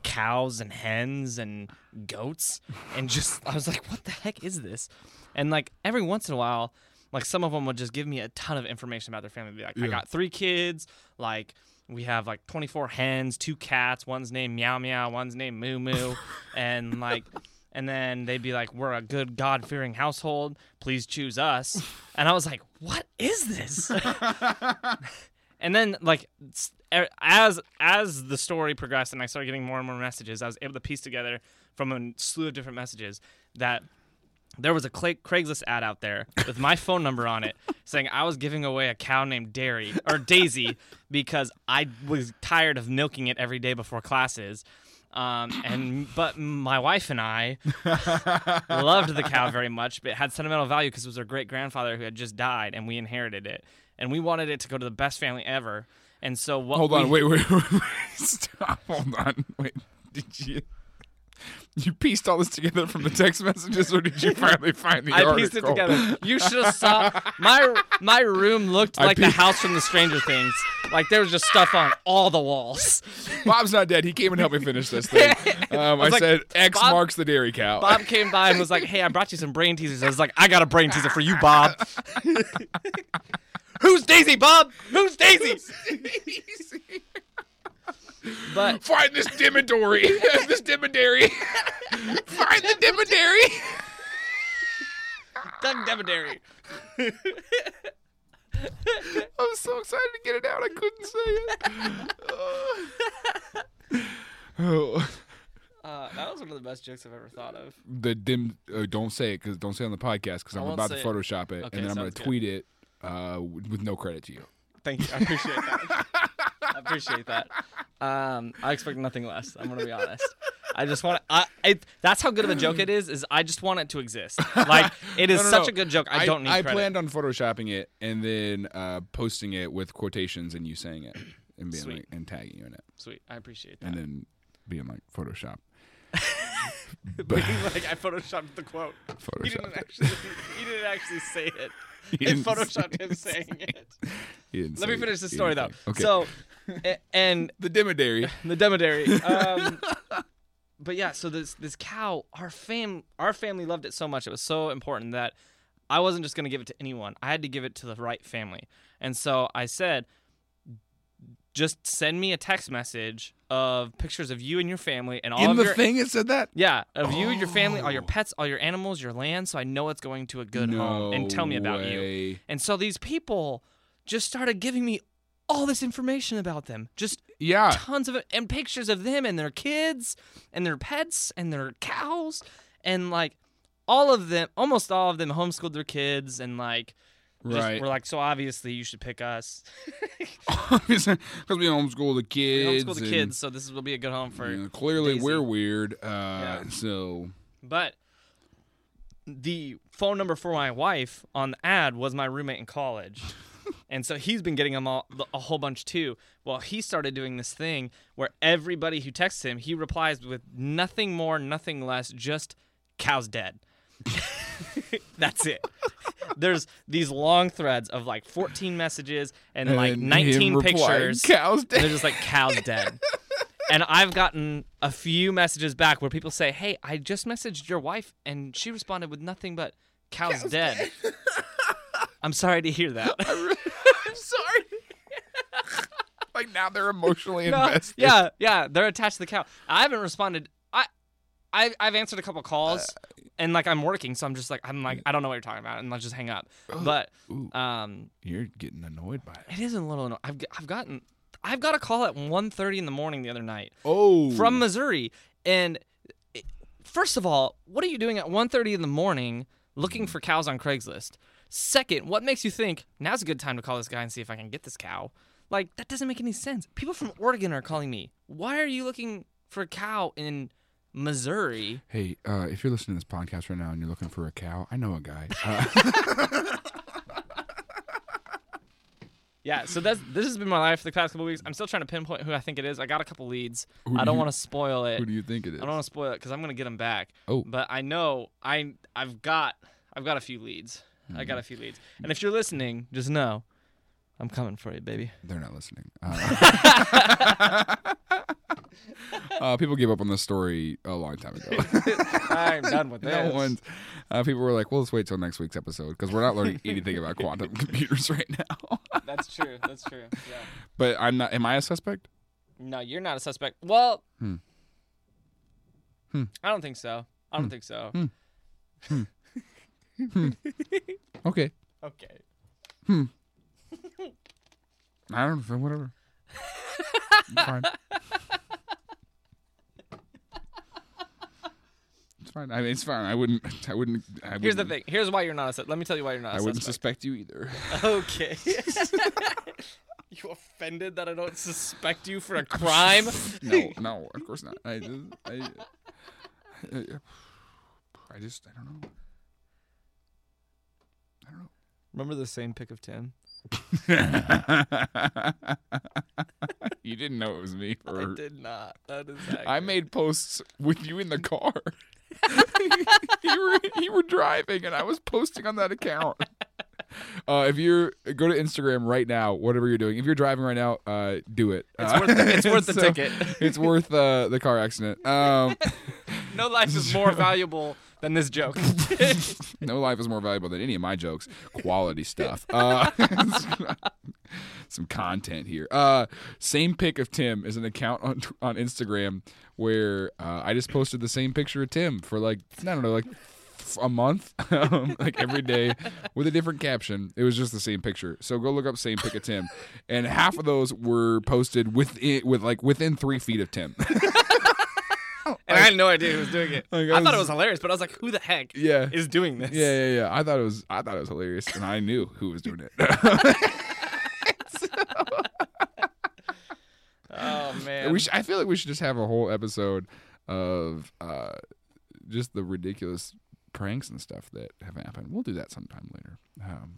cows and hens and goats and just I was like what the heck is this? And like every once in a while like some of them would just give me a ton of information about their family. Be like I got 3 kids, like we have like 24 hens, two cats, one's named Meow Meow, one's named Moo Moo, and like and then they'd be like, "We're a good God-fearing household. Please choose us." And I was like, "What is this?" and then, like, er- as as the story progressed, and I started getting more and more messages, I was able to piece together from a slew of different messages that there was a Cla- Craigslist ad out there with my phone number on it saying I was giving away a cow named Dairy or Daisy because I was tired of milking it every day before classes. Um, and but my wife and I loved the cow very much, but it had sentimental value because it was our great grandfather who had just died, and we inherited it, and we wanted it to go to the best family ever. And so what? Hold on. we- Wait, wait, wait, wait. Stop. Hold on. Wait. Did you? You pieced all this together from the text messages, or did you finally find the I article? pieced it together. You should have saw my my room looked I like the house from the Stranger Things. Like there was just stuff on all the walls. Bob's not dead. He came and helped me finish this thing. Um, I, was like, said X Bob- marks the dairy cow. Bob came by and was like, "Hey, I brought you some brain teasers." I was like, "I got a brain teaser for you, Bob." Who's Daisy, Bob? Who's Daisy? But Find this dimmadary. this dimmadary. Find the dimmadary. Doug Devonary. I was so excited to get it out. I couldn't say it. oh. Uh, that was one of the best jokes I've ever thought of. The dim. Uh, don't say it because don't say it on the podcast because I'm about to say it. Photoshop it Okay, and then I'm going to tweet it uh, with no credit to you. Thank you. I appreciate that. I appreciate that. Um, I expect nothing less. I'm gonna be honest. I just want. I, I. That's how good of a joke it is. Is I just want it to exist. Like it is No, no, such no. a good joke. I, don't need I credit. planned on photoshopping it and then uh, posting it with quotations and you saying it and being Sweet. like and tagging you in it Sweet. I appreciate that. and then being like Photoshop. But like I photoshopped the quote. He didn't actually. He didn't actually say it. He photoshopped him saying it. Let me finish the he story though. Okay. So, and the dimmadary. the Demodary. Um, but yeah, so this this cow, our fam, our family loved it so much. It was so important that I wasn't just gonna give it to anyone. I had to give it to the right family. And so I said, just send me a text message of pictures of you and your family and all In of the your thing it said that. yeah of you, your family, all your Oh. pets, all your animals, your land, so I know it's going to a good home. And tell me about you. And so these people just started giving me all this information about them. Just Yeah. tons of it and pictures of them and their kids and their pets and their cows and like all of them almost all of them homeschooled their kids and like just Right. we're like so obviously you should pick us Because we homeschool the we kids. homeschool the and, kids so this will be a good home for you know, clearly, Daisy. we're weird. Uh, Yeah. So but the phone number for my wife on the ad was my roommate in college and so he's been getting them all a whole bunch too well he started doing this thing where everybody who texts him he replies with nothing more nothing less just cows dead that's it there's these long threads of like 14 messages and, like and him 19 pictures Cows and they're just like cows dead. and I've gotten a few messages back where people say, "Hey, I just messaged your wife and she responded with nothing but cows, dead." I'm sorry to hear that. I'm sorry. like now they're emotionally No, invested. yeah, yeah, they're attached to the cow. I haven't responded. I, I I've answered a couple calls uh, and like I'm working, so I'm just like I'm like I don't know what you're talking about, and I'll just hang up. But Ooh, um, you're getting annoyed by it. it is a little. anno- I've I've gotten I've got a call at 1:30 in the morning the other night. Oh, from Missouri. And it- first of all, what are you doing at 1:30 in the morning looking for cows on Craigslist? Second, what makes you think now's a good time to call this guy and see if I can get this cow? Like that doesn't make any sense. People from Oregon are calling me. Why are you looking for a cow in Missouri? Hey, uh, if you're listening to this podcast right now and you're looking for a cow, I know a guy. Uh, Yeah, so that's this has been my life for the past couple weeks. I'm still trying to pinpoint who I think it is. I got a couple leads. Who do I don't you- want to spoil it. who do you think it is? I don't want to spoil it because I'm gonna get them back. Oh. but I know I I've got I've got a few leads. I got a few leads, and if you're listening, just know I'm coming for you, baby. They're not listening. Uh, uh, people gave up on this story a long time ago. I'm done with this. no one's. Uh, people were like, "Well, let's wait till next week's episode because we're not learning anything about quantum computers right now." That's true. That's true. Yeah. but I'm not. Am I a suspect? No, you're not a suspect. Well, Hmm. Hmm. I don't think so. I don't think so. Okay. Okay. Hmm. I don't know. Whatever. Fine. Fine. I mean, it's fine. I wouldn't. I wouldn't. I wouldn't Here's the thing. Here's why you're not a suspect. Let me tell you why you're not a I wouldn't suspect. suspect you either. Okay. you offended that I don't suspect you for a crime? no, no, of course not. I just, I, I, I just, I don't know. I don't know. Remember the same pic of Tim? you didn't know it was me. I For, did not. That is. I accurate. made posts with you in the car. you were you were driving, and I was posting on that account. Uh, if you're go to Instagram right now, whatever you're doing, if you're driving right now, uh, do it. It's Uh, worth the, it's worth the so ticket. It's worth uh, the car accident. Um, no life is more valuable than this joke. no life is more valuable than any of my jokes. Quality stuff. Some content here. Uh, same pic of Tim is an account on on Instagram where uh, I just posted the same picture of Tim for like I don't know like a month, um, like every day with a different caption. It was just the same picture. So go look up same pic of Tim, and half of those were posted within with like within three feet of Tim. and I had no idea who was doing it. Like, I, I thought it was- was hilarious, but I was like, who the heck yeah. is doing this? Yeah, yeah, yeah. I thought it was I thought it was hilarious, and I knew who was doing it. Oh man. we sh- I feel like we should just have a whole episode of uh, just the ridiculous pranks and stuff that have happened. We'll do that sometime later. Um,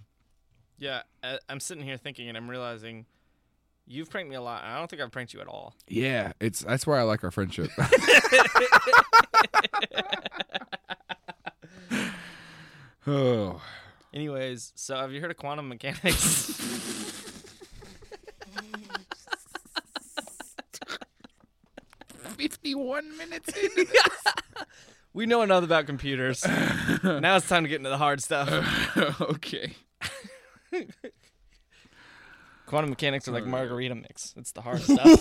yeah, I, I'm sitting here thinking, and I'm realizing you've pranked me a lot. I don't think I've pranked you at all. yeah, it's that's why I like our friendship. oh, Anyways, so have you heard of quantum mechanics? Fifty-one minutes. we know enough about computers. now it's time to get into the hard stuff. okay. Quantum mechanics are like margarita mix. It's the hard stuff.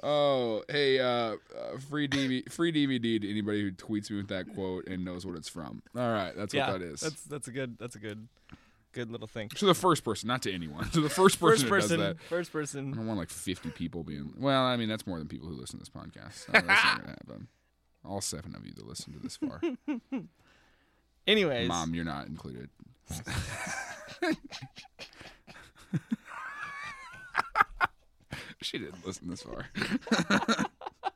Oh, hey, uh, uh, free DVD, free DVD to anybody who tweets me with that quote and knows what it's from. All right, that's what that is. that's that's a good that's a good good little thing. to the first person, not to anyone. To the first person, First person, that. first I don't want like 50 people being. Well, I mean, that's more than people who listen to this podcast. So that's not gonna happen. All seven of you that listen to this far. Anyways, Mom, you're not included. she didn't listen this far.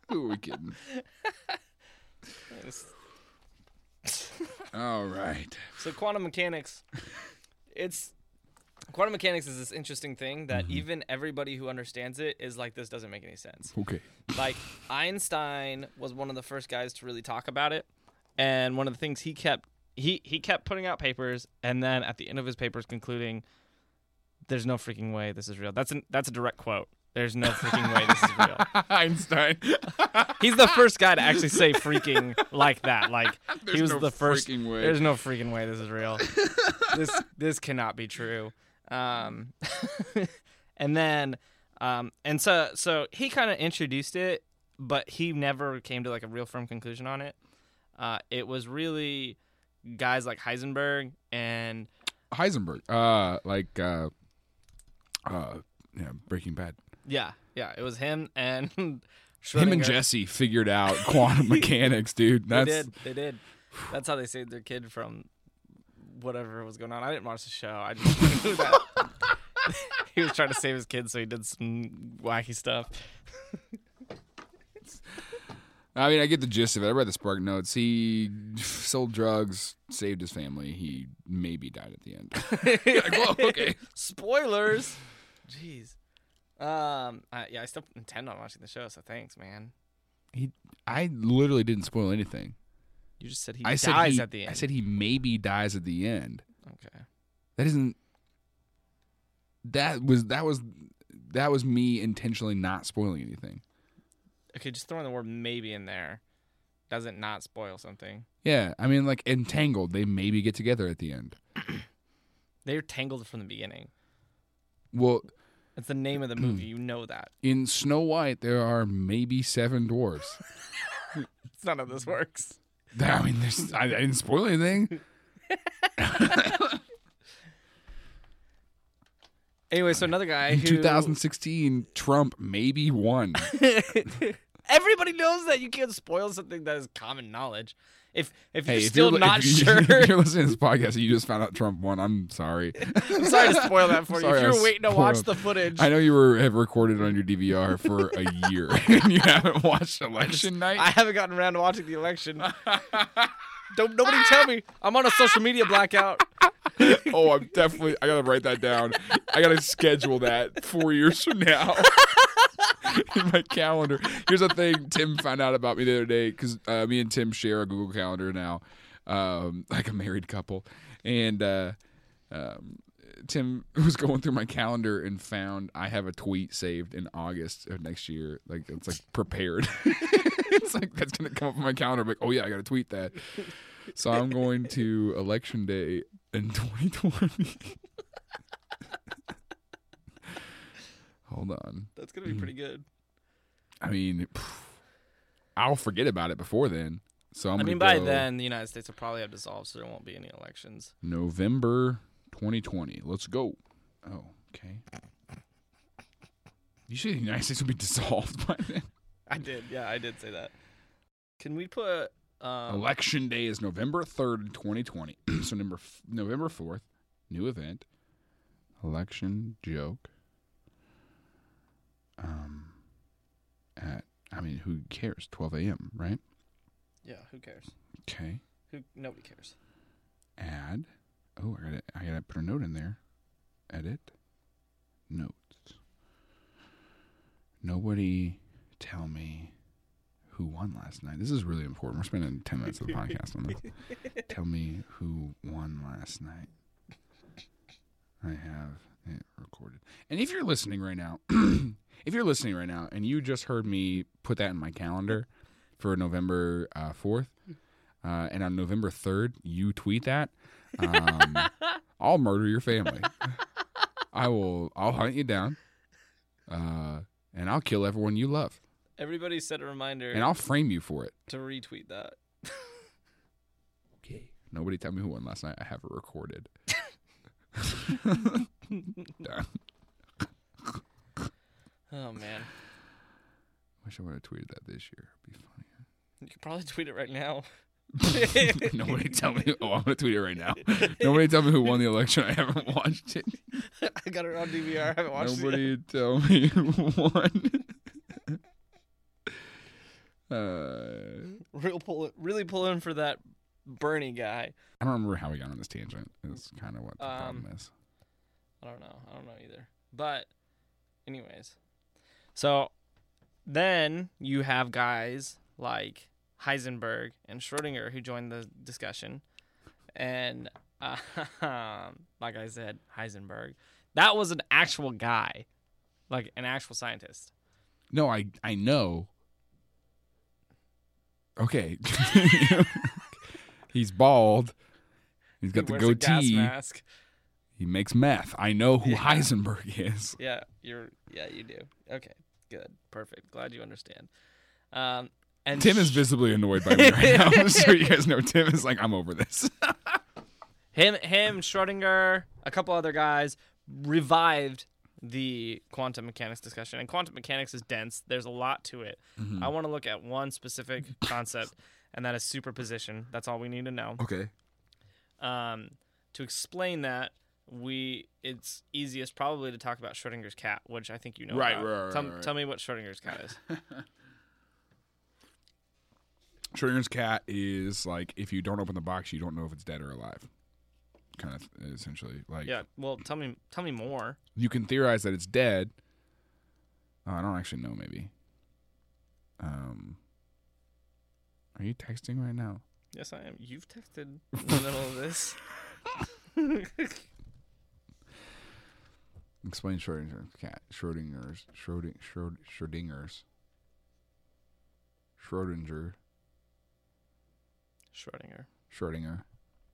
who are we kidding? All right. So quantum mechanics, it's quantum mechanics is this interesting thing that Mm-hmm. even everybody who understands it is like this doesn't make any sense. Okay. Like Einstein was one of the first guys to really talk about it, and one of the things he kept he he kept putting out papers, and then at the end of his papers concluding, "There's no freaking way this is real." That's an that's a direct quote. There's no freaking way this is real. Einstein. He's the first guy to actually say freaking like that. Like There's he was no the first. freaking way. There's no freaking way this is real. this this cannot be true. Um, and then um, and so so he kind of introduced it, but he never came to like a real firm conclusion on it. Uh, it was really guys like Heisenberg and Heisenberg. Uh, like, uh, uh, yeah, Breaking Bad. Yeah yeah it was him and Him and Jesse figured out quantum mechanics, dude. They That's did they did. That's how they saved their kid from whatever was going on. I didn't watch the show. I just knew that he was trying to save his kid, so he did some wacky stuff. I mean, I get the gist of it. I read the Spark Notes. He sold drugs, saved his family. He maybe died at the end. like, whoa, okay. Spoilers. Jeez. Um. I, yeah, I still intend on watching the show, so thanks, man. He, I literally didn't spoil anything. You just said he I said dies he, at the end. I said he maybe dies at the end. okay. That isn't. That was that was that was me intentionally not spoiling anything. Okay, just throwing the word maybe in there doesn't not spoil something. Yeah, I mean, like entangled, they maybe get together at the end. They're tangled from the beginning. Well, It's the name of the movie. You know that. in Snow White, there are maybe seven dwarves. It's not how this works. I mean, there's, I, I didn't spoil anything. Anyway, so another guy In who 2016, Trump maybe won. Everybody knows that you can't spoil something that is common knowledge. If if you're if still you're, not if you- sure, if you're listening to this podcast and you just found out Trump won, I'm sorry. I'm sorry to spoil that for you. Sorry, If you're waiting to watch the footage, I know you were have recorded on your DVR for a year and you haven't watched election night. I haven't gotten around to watching the election. Don't nobody tell me I'm on a social media blackout. oh, I'm definitely. I gotta write that down. I gotta schedule that four years from now in my calendar. Here's the thing: Tim found out about me the other day because uh, me and Tim share a Google Calendar now, um, like a married couple, and uh, um, Tim was going through my calendar and found I have a tweet saved in August of next year. Like it's like prepared. it's like that's gonna come up on my calendar. I'm like, oh yeah, I gotta tweet that. So I'm going to election day in 2020. Hold on. That's gonna be pretty good. I mean, I'll forget about it before then. So I'm I gonna mean, by then the United States will probably have dissolved, so there won't be any elections. November 2020. Let's go. Oh, okay. You say the United States will be dissolved by then. I did, yeah, I did say that. Can we put um, Election day is November 3rd, 2020. so November November 4th, new event. Election joke. Um at I mean, who cares? 12 a.m., right? Yeah, who cares? Okay. Who nobody cares. Add. Oh, I gotta I gotta put a note in there. Edit. Notes. Nobody tell me who won last night. This is really important. We're spending ten minutes of the podcast on this. Tell me who won last night. I have it recorded. And if you're listening right now, if you're listening right now and you just heard me put that in my calendar for November uh, 4th, uh, and on November 3rd, you tweet that, um, I'll murder your family. I will, I'll hunt you down, uh, and I'll kill everyone you love, Everybody set a reminder and I'll frame you for it. to retweet that. Okay. Nobody tell me who won last night. I have it recorded. Done. Oh man, Wish I would have tweeted that this year. It'd be funny. you could probably tweet it right now. Nobody tell me. Oh, I'm gonna tweet it right now. Nobody tell me who won the election. I haven't watched it. I got it on DVR. I haven't watched it. Nobody tell me who won. uh, Real pull, really pulling for that Bernie guy. I don't remember how we got on this tangent. Is kind of what the problem Um, is. I don't know. I don't know either. But, anyways, so then you have guys like Heisenberg and Schrodinger who joined the discussion, and uh, like I said, Heisenberg, that was an actual guy, like an actual scientist. No, I I know. Okay. He's bald. He's got He the wears a gas goatee. He makes meth. I know who Yeah. Heisenberg is. Yeah, you're. Yeah, you do. Okay, good, perfect. Glad you understand. Um, and Tim is visibly annoyed by me right now. Just so you guys know, Tim is like, I'm over this. him, him, Schrodinger, a couple other guys revived the quantum mechanics discussion. And quantum mechanics is dense. There's a lot to it. Mm-hmm. I want to look at one specific concept, and that is superposition. That's all we need to know. Okay. Um, to explain that, we it's easiest probably to talk about Schrodinger's cat, which I think you know. Right, about. right, right, Tell, right, tell me what Schrodinger's cat is. Schrodinger's cat is like if you don't open the box, you don't know if it's dead or alive. Kind of essentially like yeah. Well, tell me tell me more. you can theorize that it's dead. Oh, I don't actually know. Maybe. Um. Are you texting right now? Yes, I am. You've texted in the middle of this. Explain Schrodinger's cat. Schrodinger's Schröd, Schrodinger's Schrodinger Schrodinger. Schrodinger.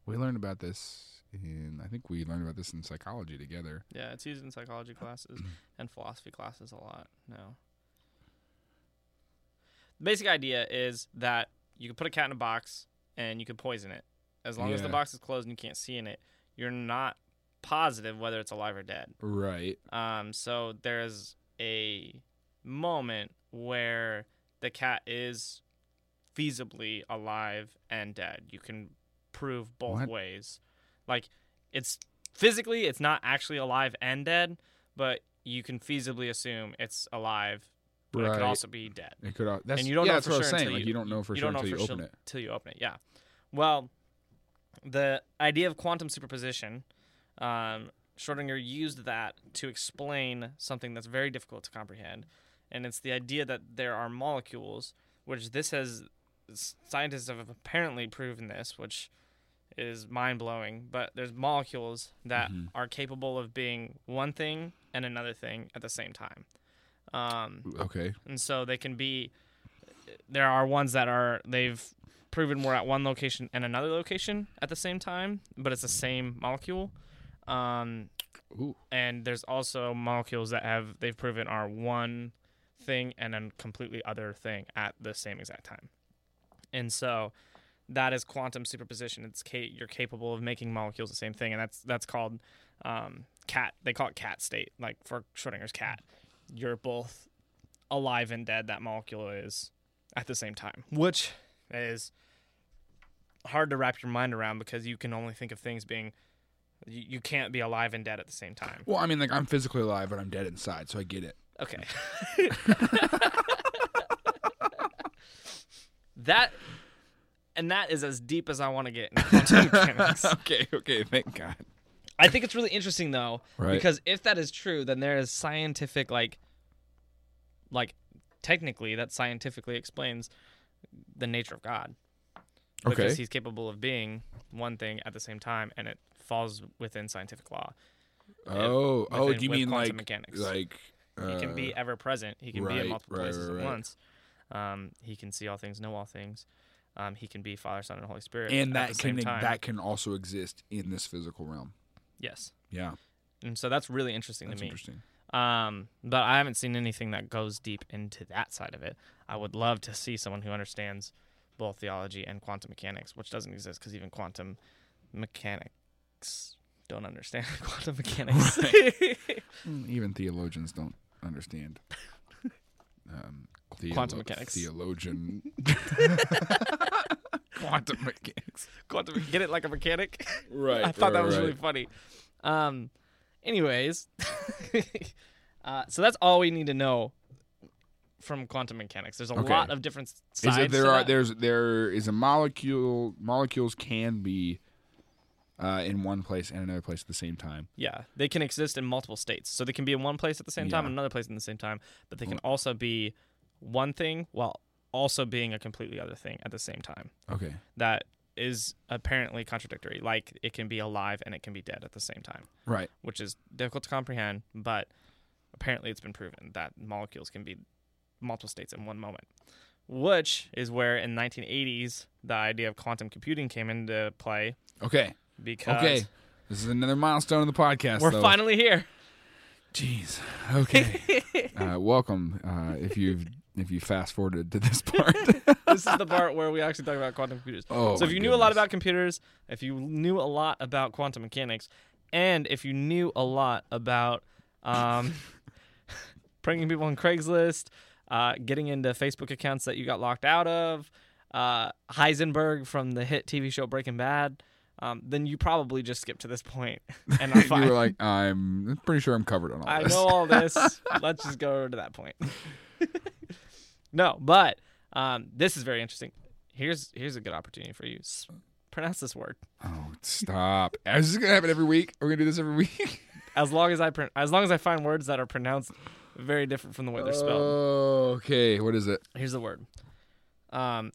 We learned about this in I think we learned about this in psychology together. Yeah, it's used in psychology classes and philosophy classes a lot now. The basic idea is that you can put a cat in a box and you can poison it. As long as the box is closed and you can't see in it, you're not positive whether it's alive or dead. Right. Um, so there's a moment where the cat is feasibly alive and dead. You can prove both What? ways. Like it's physically it's not actually alive and dead, but you can feasibly assume it's alive, but it could also be dead. It could. That's and you don't yeah, know for what I sure was saying. until Like you, you don't know for you sure until you sure open it. Till you open it, yeah. Well, the idea of quantum superposition, um, Schrodinger used that to explain something that's very difficult to comprehend, and it's the idea that there are molecules, which this has scientists have apparently proven this, which is mind blowing. But there's molecules that Mhm. are capable of being one thing and another thing at the same time. Um, Okay. and so they can be there are ones that are they've proven we're at one location and another location at the same time but it's the same molecule um, Ooh. and there's also molecules that have they've proven are one thing and a completely other thing at the same exact time. And so that is quantum superposition. It's ca- you're capable of making molecules the same thing and that's that's called um, cat they call it cat state like for schrodinger's cat. You're both alive and dead. That molecule is at the same time which is hard to wrap your mind around because you can only think of things being you, you can't be alive and dead at the same time Well, I mean, like I'm physically alive, but I'm dead inside, so I get it. Okay. that and that is as deep as I want to get in quantum mechanics. okay. Okay. Thank God. I think it's really interesting though, Right. because if that is true, then there is scientific like like technically that scientifically explains the nature of God. Because Okay. he's capable of being one thing at the same time and it falls within scientific law. Oh. Oh. within- Do you mean like mechanics. like? Uh, he can be ever present. He can be right, in multiple right, places right, at once. Um, he can see all things, know all things. Um, he can be Father, Son, and Holy Spirit. and at that the can time. that can also exist in this physical realm. yes, Yeah. and so that's really interesting That's to me. interesting. Um, but I haven't seen anything that goes deep into that side of it. I would love to see someone who understands both theology and quantum mechanics, which doesn't exist because even quantum mechanics don't understand quantum mechanics. Mm, Even theologians don't understand. Um, Quantum mechanics. Theologian. quantum mechanics. quantum, get it like a mechanic. Right. I thought that was right. really funny. Um, anyways, uh, so that's all we need to know from quantum mechanics. There's a Okay. lot of different s- Is sides. it there to are that. there's there is a molecule molecules can be uh, in one place and another place at the same time. yeah, they can exist in multiple states. So they can be in one place at the same time and another place at the same time, but they can also be one thing while also being a completely other thing at the same time. Okay. That is apparently contradictory. Like it can be alive and it can be dead at the same time. Right. which is difficult to comprehend, but apparently it's been proven that molecules can be multiple states in one moment. Which is where in 1980s the idea of quantum computing came into play Okay. Because Okay. This is another milestone in the podcast. we're though. finally here. Jeez. Okay. uh, welcome. Uh, if you've if you fast forwarded to this part. this is the part where we actually talk about quantum computers. oh. so if you knew a lot about computers, if you knew a lot about quantum mechanics, and if you knew a lot about um, pranking people on Craigslist, uh, getting into Facebook accounts that you got locked out of, uh, Heisenberg from the hit TV show Breaking Bad, um, then you probably just skip to this point and I'm you were like, I'm pretty sure I'm covered on all this. I this. know all this. Let's just go to that point. no, but um, this is very interesting. Here's here's a good opportunity for you. S- pronounce this word. Oh, stop! Is this gonna happen every week? We're gonna do this every week. As long as I pron- as long as I find words that are pronounced very different from the way they're spelled. Oh, okay. What is it? Here's the word. Um,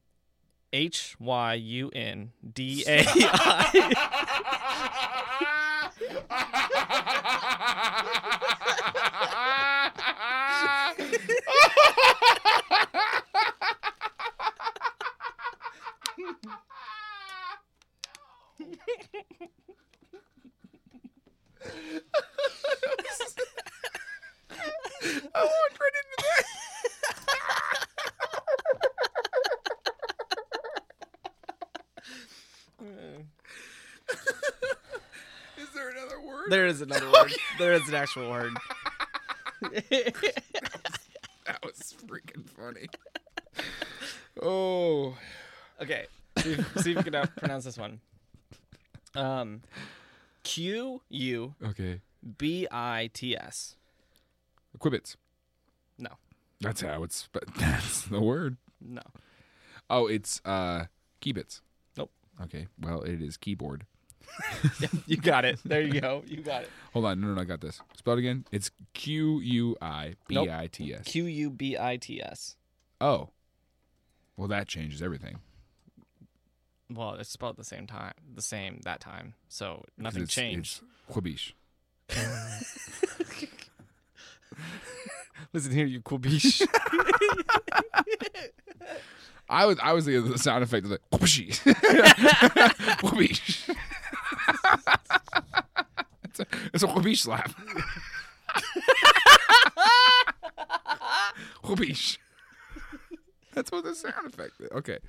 H Y U N D A I. I walked right into that. Is there another word? There is another word. There is an actual word. That was freaking funny. Oh, Okay. See if, see if you can uh, pronounce this one. Um, Q U okay. B I T S. Quibbits. No, That's how it's. But that's the word. no. Oh, it's uh keybits. Nope. Okay. Well, it is keyboard. You got it. There you go. You got it. Hold on. No, no, no. I got this. Spell it again. It's Q U I B I T S. Q U B I T S. Oh. Well, that changes everything. Well, it's spelled the same time, the same that time. So nothing it's, changed. It's Quibish. Listen here, you biche. I was I was the sound effect of like whoopee. whoopee. It's a it's a whoopee slap. whoopee. That's what the sound effect is. Okay.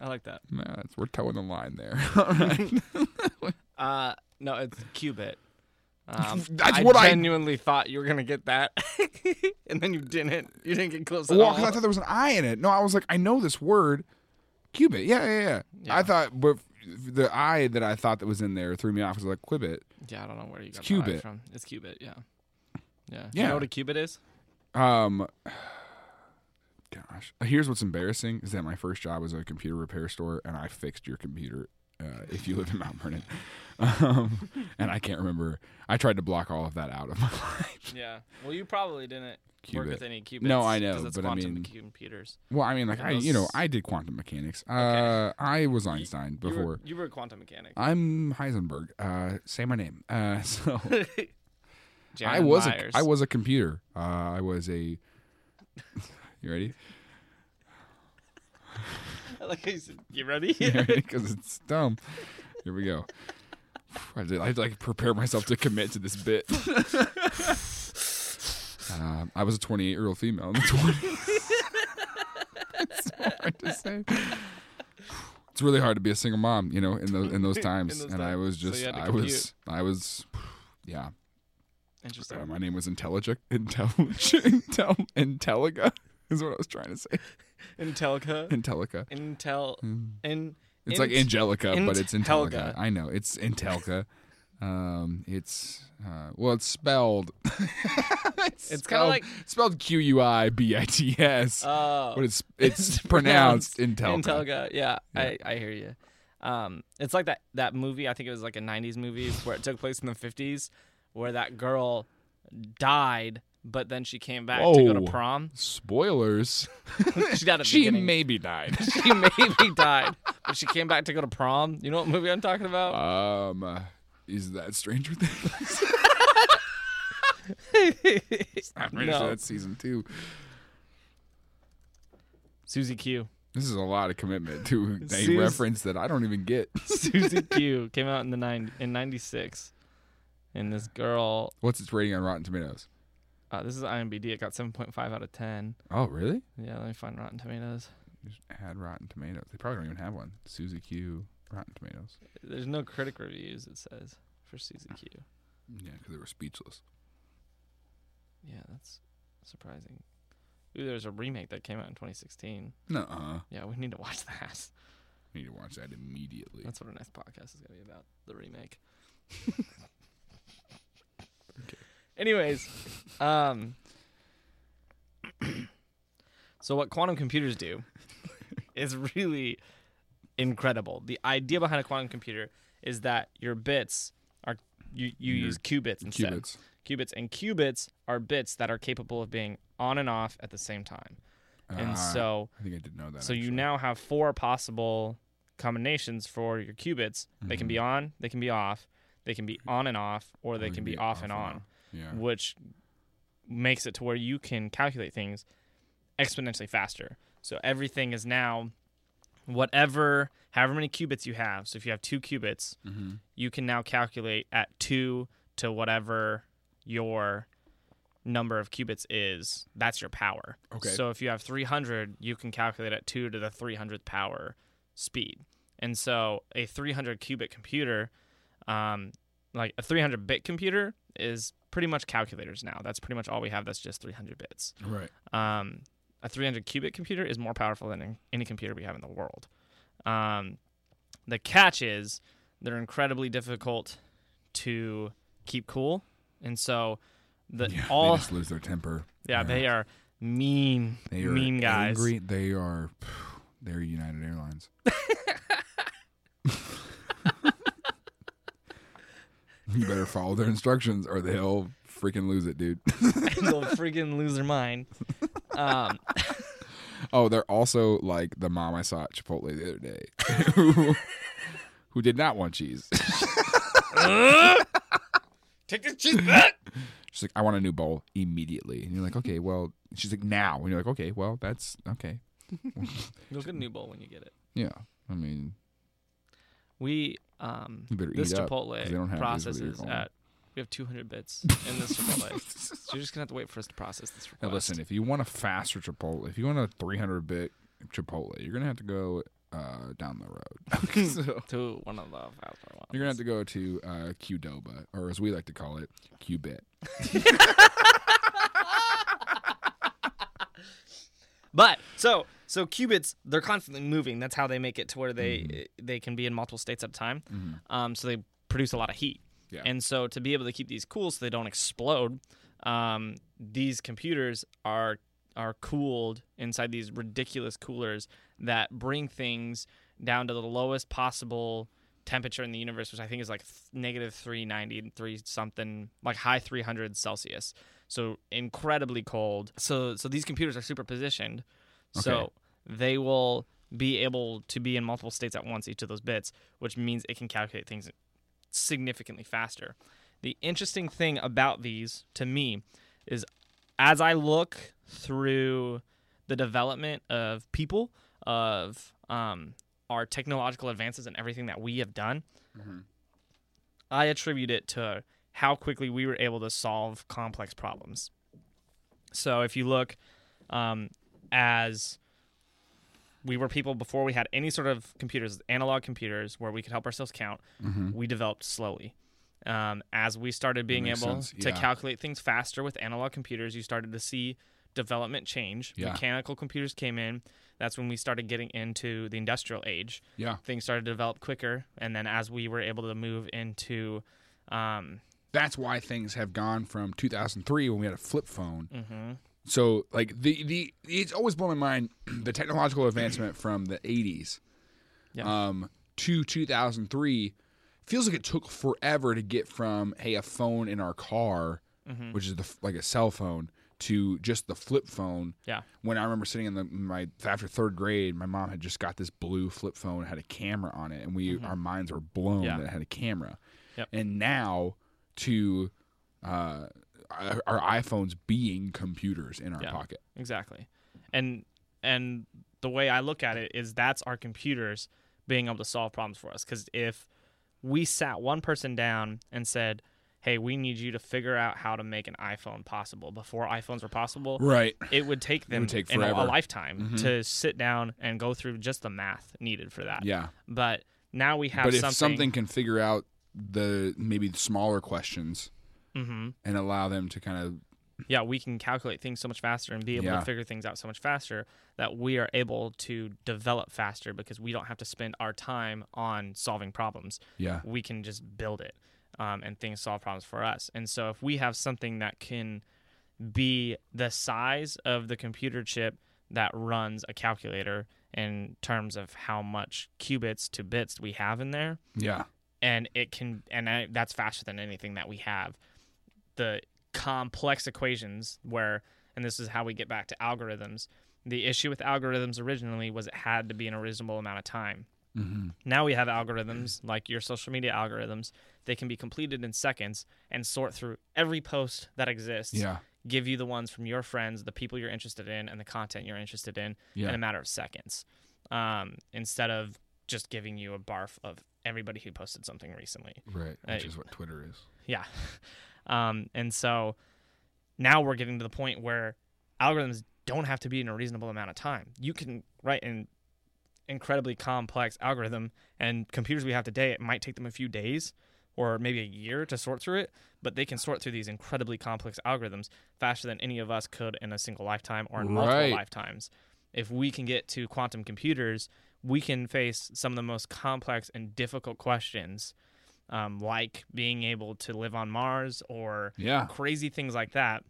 I like that. Nah, it's, we're towing the line there. All right. Uh, no, it's qubit. Um, That's I what I- genuinely thought you were gonna get that, and then you didn't. You didn't get close at well, because I thought there was an I in it. No, I was like, I know this word. Qubit. Yeah, yeah, yeah. Yeah. I thought, but the I that I thought that was in there threw me off. I was like, Quibbit. yeah, I don't know where you got It's qubit. from. It's qubit. Yeah. Yeah. You Yeah. know what a qubit is? Um, gosh, here's what's embarrassing is that my first job was at a computer repair store, and I fixed your computer. Uh, if you live in Mount Vernon, um, and I can't remember. I tried to block all of that out of my life. Yeah. Well, you probably didn't work with any qubits. No, I know, it's but I quantum mean- computers. Well, I mean, like And I, you know, I did quantum mechanics. Uh, I was Einstein You before. you were, a quantum mechanic. I'm Heisenberg. Uh, say my name. Uh, so I was Myers. a, I was a computer. Uh, I was a. You ready? like how you said, you ready? Because it's dumb. Here we go. I had, to, I had to like prepare myself to commit to this bit. um, I was a 28 year old female in the 20s. it's so hard to say. It's really hard to be a single mom, you know, in those in those times. those and I was just, to I was, I was, yeah. Interesting. Uh, my name was Intelligic, Intelligent, Intel, Intelliga is what I was trying to say. Intellica. Intellica. Intel. In. It's like int- Angelica, but it's Intelga. I know it's Intelka. Um, it's uh, well, it's spelled. it's It's kinda like- spelled Q U I B I T S, Oh. but it's it's pronounced Intelka. Intelga. Yeah, I, I hear you. Um, it's like that that movie. I think it was like a '90s movie where it took place in the '50s, where that girl died, but then she came back to go to prom. Spoilers. She died she beginning. maybe died. she maybe died, but she came back to go to prom. You know what movie I'm talking about? um, is that Stranger Things? I'm pretty No. sure that's season two. Susie Q. This is a lot of commitment to a reference that I don't even get. Susie Q came out in the nine in '96, and this girl. What's its rating on Rotten Tomatoes? Uh, this is IMDb. It got 7.5 out of 10. Oh, really? Yeah, let me find Rotten Tomatoes. Just add Rotten Tomatoes. They probably don't even have one. Susie Q, Rotten Tomatoes. There's no critic reviews. It says for Susie Q. Yeah, because they were speechless. Yeah, that's surprising. Ooh, there's a remake that came out in 2016. Nuh-uh. Yeah, we need to watch that. We need to watch that immediately. That's what our next podcast is going to be about the remake. Anyways, um, so what quantum computers do is really incredible. The idea behind a quantum computer is that your bits are you, you Your use qubits instead. Qubits. Qubits and qubits are bits that are capable of being on and off at the same time. And Ah, so I think I did know that. so you now have four possible combinations for your qubits. They can be on, they can be off, they can be on and off, or Or they can be off and on, Yeah. which makes it to where you can calculate things exponentially faster. So everything is now whatever however many qubits you have. So if you have 2 qubits, Mm-hmm. you can now calculate at 2 to whatever your number of qubits is. That's your power. Okay. So if you have 300, you can calculate at 2 to the 300th power speed. And so a 300 qubit computer, um, like a 300 bit computer, is pretty much calculators now. That's pretty much all we have that's just 300 bits. Right. Um, a 300 qubit computer is more powerful than any computer we have in the world. Um, the catch is they're incredibly difficult to keep cool, and so the Yeah, all they just lose their temper. yeah they are mean They are mean guys. Angry. They are. They're United Airlines. you better follow their instructions, or they'll freaking lose it, dude. They'll freaking lose their mind. Um, Oh, they're also like the mom I saw at Chipotle the other day, who, who did not want cheese. take this cheese back. She's like, I want a new bowl immediately, and you're like, okay, well, she's like, now, and you're like, okay, well, that's okay, You'll get a new bowl when you get it. yeah. I mean, We um this Chipotle 'cause they don't have these with your processes at we have 200 bits in this Chipotle, so you're just gonna have to wait for us to process this Request. now listen, if you want a faster Chipotle, if you want a 300 bit Chipotle, you're gonna have to go uh, down the road. So, to one of the faster ones. you're gonna have to go to uh, Qdoba, or as we like to call it, Qbit. But so so qubits, they're constantly moving. That's how they make it to where they Mm-hmm. they can be in multiple states at a time. Um, so they produce a lot of heat. Yeah. And so to be able to keep these cool so they don't explode, um, these computers are are cooled inside these ridiculous coolers that bring things down to the lowest possible temperature in the universe, which I think is like th- negative 390, three something, like high 300 Celsius. So incredibly cold. So so these computers are super positioned. So they will be able to be in multiple states at once, each of those bits, which means it can calculate things significantly faster. The interesting thing about these to me is as I look through the development of people, of um, our technological advances and everything that we have done, I attribute it to how quickly we were able to solve complex problems. So if you look um, as we were people before we had any sort of computers, analog computers, where we could help ourselves count, we developed slowly. Um, as we started being able sense, to yeah. calculate things faster with analog computers, you started to see development change. Yeah. Mechanical computers came in. That's when we started getting into the industrial age Yeah, things started to develop quicker and then as we were able to move into um, that's why things have gone from 2003 when we had a flip phone. mm-hmm. So like the the it's always blown my mind the technological advancement from the 80s Yeah. um to 2003 feels like it took forever to get from hey a phone in our car Mm-hmm. which is the like a cell phone to just the flip phone. Yeah. When I remember sitting in the my after third grade, my mom had just got this blue flip phone had a camera on it and we our minds were blown Mm-hmm. Yeah. that it had a camera. Yep. And now to uh our, our iPhones being computers in our Yeah. pocket. exactly and and the way i look at it is that's our computers being able to solve problems for us because if we sat one person down and said hey we need you to figure out how to make an iphone possible before iphones were possible Right. it would take them would take a- a, lifetime Mhm. to sit down and go through just the math needed for that Yeah. but now we have But if something, something can figure out the maybe the smaller questions hmm and allow them to kind of yeah, we can calculate things so much faster and be able Yeah. to figure things out so much faster that we are able to develop faster because we don't have to spend our time on solving problems. Yeah. We can just build it um, and things solve problems for us. And so if we have something that can be the size of the computer chip that runs a calculator in terms of how much qubits to bits we have in there, Yeah. and it can and I, that's faster than anything that we have the complex equations where and this is how we get back to algorithms the issue with algorithms originally was it had to be in a reasonable amount of time Mm-hmm. now we have algorithms like your social media algorithms they can be completed in seconds and sort through every post that exists Yeah. give you the ones from your friends the people you're interested in and the content you're interested in Yeah. in a matter of seconds um, instead of just giving you a barf of everybody who posted something recently Right. Which Uh, is what Twitter is. yeah. Um, and so now we're getting to the point where algorithms don't have to be in a reasonable amount of time. You can write an incredibly complex algorithm, and computers we have today, it might take them a few days or maybe a year to sort through it, but they can sort through these incredibly complex algorithms faster than any of us could in a single lifetime or in multiple Right. lifetimes. If we can get to quantum computers, we can face some of the most complex and difficult questions um, like being able to live on Mars or Yeah. crazy things like that,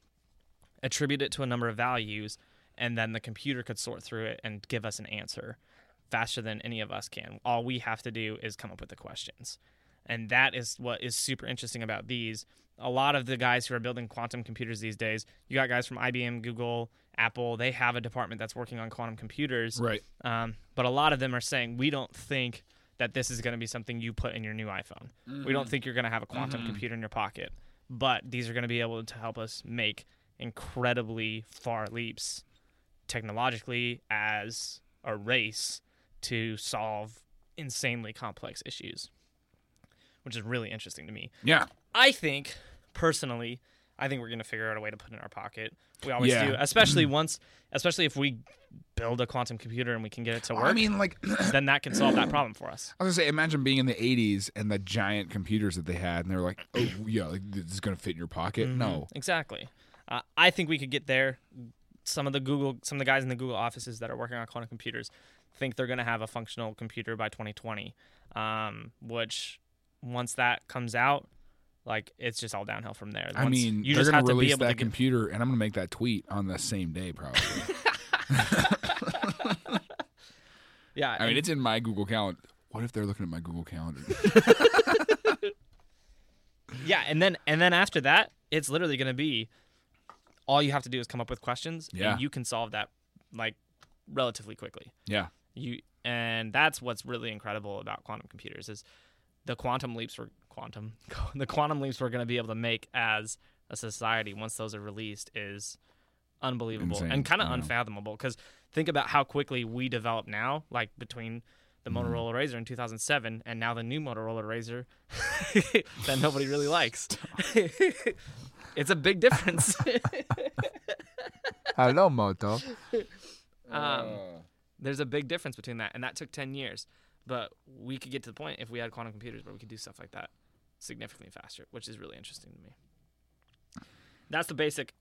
attribute it to a number of values, and then the computer could sort through it and give us an answer faster than any of us can. All we have to do is come up with the questions. And that is what is super interesting about these. A lot of the guys who are building quantum computers these days, you got guys from IBM, Google, Apple, they have a department that's working on quantum computers. Right. Um, but a lot of them are saying we don't think that this is going to be something you put in your new iPhone. We don't mm-hmm. think you're going to have a quantum mm-hmm. computer in your pocket. But these are going to be able to help us make incredibly far leaps technologically as a race to solve insanely complex issues, which is really interesting to me. Yeah. I think personally, I think we're gonna figure out a way to put it in our pocket. We always Yeah. do, especially once, especially if we build a quantum computer and we can get it to work. I mean, like, then that can solve that problem for us. I was gonna say, imagine being in the '80s and the giant computers that they had, and they were like, "Oh, yeah, like, this is gonna fit in your pocket." No. Exactly. Uh, I think we could get there. Some of the Google, some of the guys in the Google offices that are working on quantum computers think they're going to have a functional computer by 2020. Um, which once that comes out, like it's just all downhill from there. I mean, you they're just gonna have to be release able to that get, computer, and I'm gonna make that tweet on the same day, probably. yeah. I mean, it's in my Google Calendar. What if they're looking at my Google Calendar? Yeah, and then and then after that, it's literally going to be all you have to do is come up with questions, Yeah. and you can solve that like relatively quickly. yeah. You and that's what's really incredible about quantum computers is the quantum leaps for quantum the quantum leaps we're going to be able to make as a society once those are released is unbelievable Insane, and kind of yeah. unfathomable because think about how quickly we develop now like between the Mm-hmm. Motorola RAZR in 2007 and now the new Motorola RAZR that nobody really likes. it's a big difference. Hello, Moto. um, there's a big difference between that, and that took 10 years. But we could get to the point if we had quantum computers where we could do stuff like that significantly faster, which is really interesting to me. That's the basic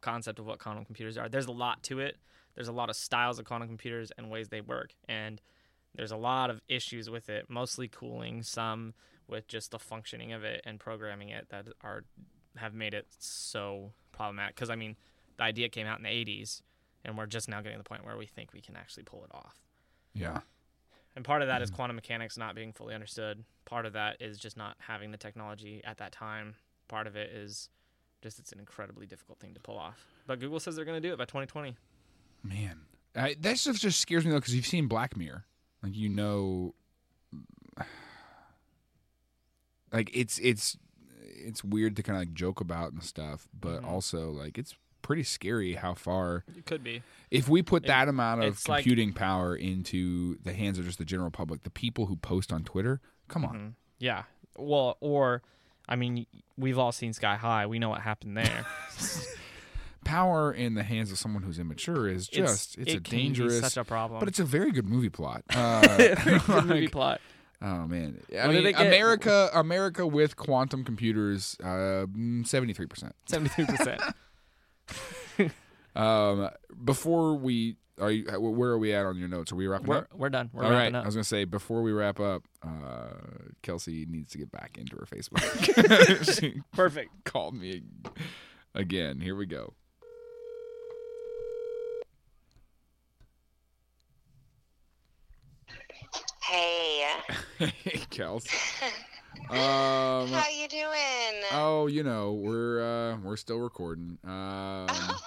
concept of what quantum computers are. There's a lot to it. There's a lot of styles of quantum computers and ways they work, and there's a lot of issues with it. Mostly cooling, some with just the functioning of it and programming it that are have made it so problematic. Because I mean, the idea came out in the 80s, and we're just now getting to the point where we think we can actually pull it off. Yeah. And part of that is quantum mechanics not being fully understood. Part of that is just not having the technology at that time. Part of it is just it's an incredibly difficult thing to pull off. But Google says they're going to do it by 2020. Man, I, that stuff just scares me though because you've seen Black Mirror, like you know, like it's it's it's weird to kind of like joke about and stuff, but Mm-hmm. also like it's pretty scary how far It could be. if we put that amount of it's like- computing power into the hands of just the general public, the people who post on Twitter, come on, Mhm. Yeah. Well, or I mean, we've all seen Sky High. We know what happened there. power in the hands of someone who's immature is just it's, a it be dangerous, such a problem. but it's a very good movie plot. Uh, Good movie plot. Oh man, I What mean? America, America with quantum computers, uh, seventy three percent. Seventy-three percent. um, before we are you, where are we at on your notes? Are we wrapping We're up? we're done. We're All right. wrapping I up. was gonna say before we wrap up, uh, Kelsey needs to get back into her Facebook. Perfect. called me again. Here we go. Hey, Hey, Kels. Um. how you doing? Oh, you know, we're uh we're still recording. Um. oh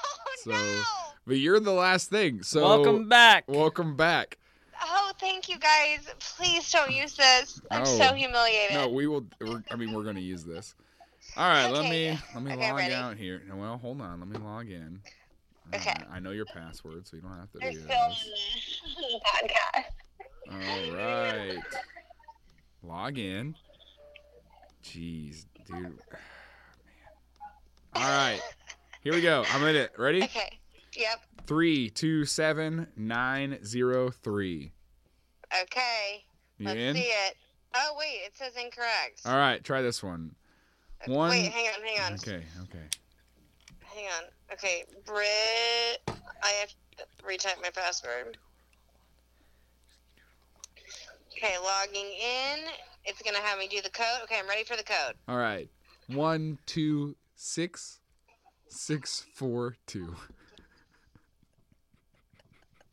so- no! But you're the last thing. So Welcome back. Welcome back. Oh, thank you guys. Please don't use this. I'm No. so humiliated. No, we will. We're, I mean, we're going to use this. All right, let me let me Okay, log ready? out here. Well, hold on. Let me log in. Okay. Uh, I know your password, so you don't have to We're do still this. in the podcast. All right. Log in. Jeez, dude. Man. All right. Here we go. I'm in it. Ready? Okay. Yep. Three, two, seven, nine, zero, three. Okay. You Let's in? see it. Oh wait, it says incorrect. All right. Try this one. Uh, one. Wait, hang on, hang on, Okay. Okay. hang on. Okay, Brit. I have to retype my password. Okay, logging in. It's gonna have me do the code. Okay, I'm ready for the code. All right. One, two, six, six, four, two.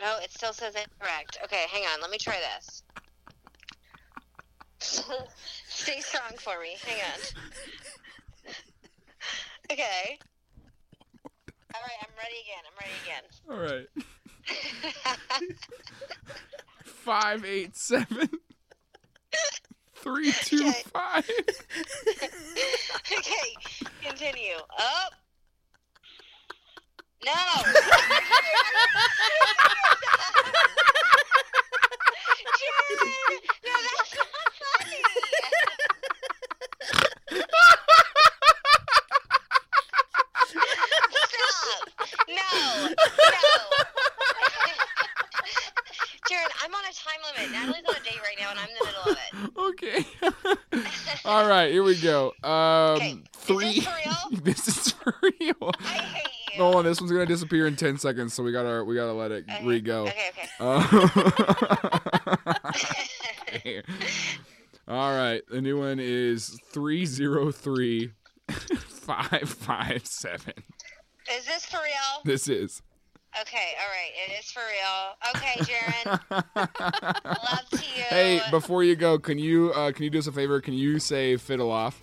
No, it still says incorrect. Okay, hang on. Let me try this. Stay strong for me. Hang on. Okay. All right, I'm ready again. I'm ready again. All right. Five, eight, seven, three, two, Okay. five. okay, continue. Up. No. Jaron, no, that's not funny. Stop. No. No. Jaron, I'm on a time limit. Natalie's on a date right now, and I'm in the middle of it. Okay. All right, here we go. Um, Okay, is three. this for real? this is for real. I hate you. Hold on, this one's gonna disappear in ten seconds, so we gotta we gotta let it Okay, re-go. Okay, okay. Uh, All right, the new one is three zero three five five seven. Is this for real? This is. Okay, all right. It is for real. Okay, Jaron. Love to you. Hey, before you go, can you uh, can you do us a favor? Can you say fiddle off?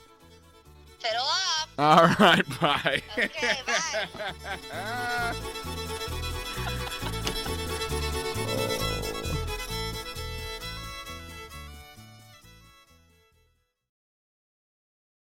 Fiddle off. All right, bye. Okay, bye.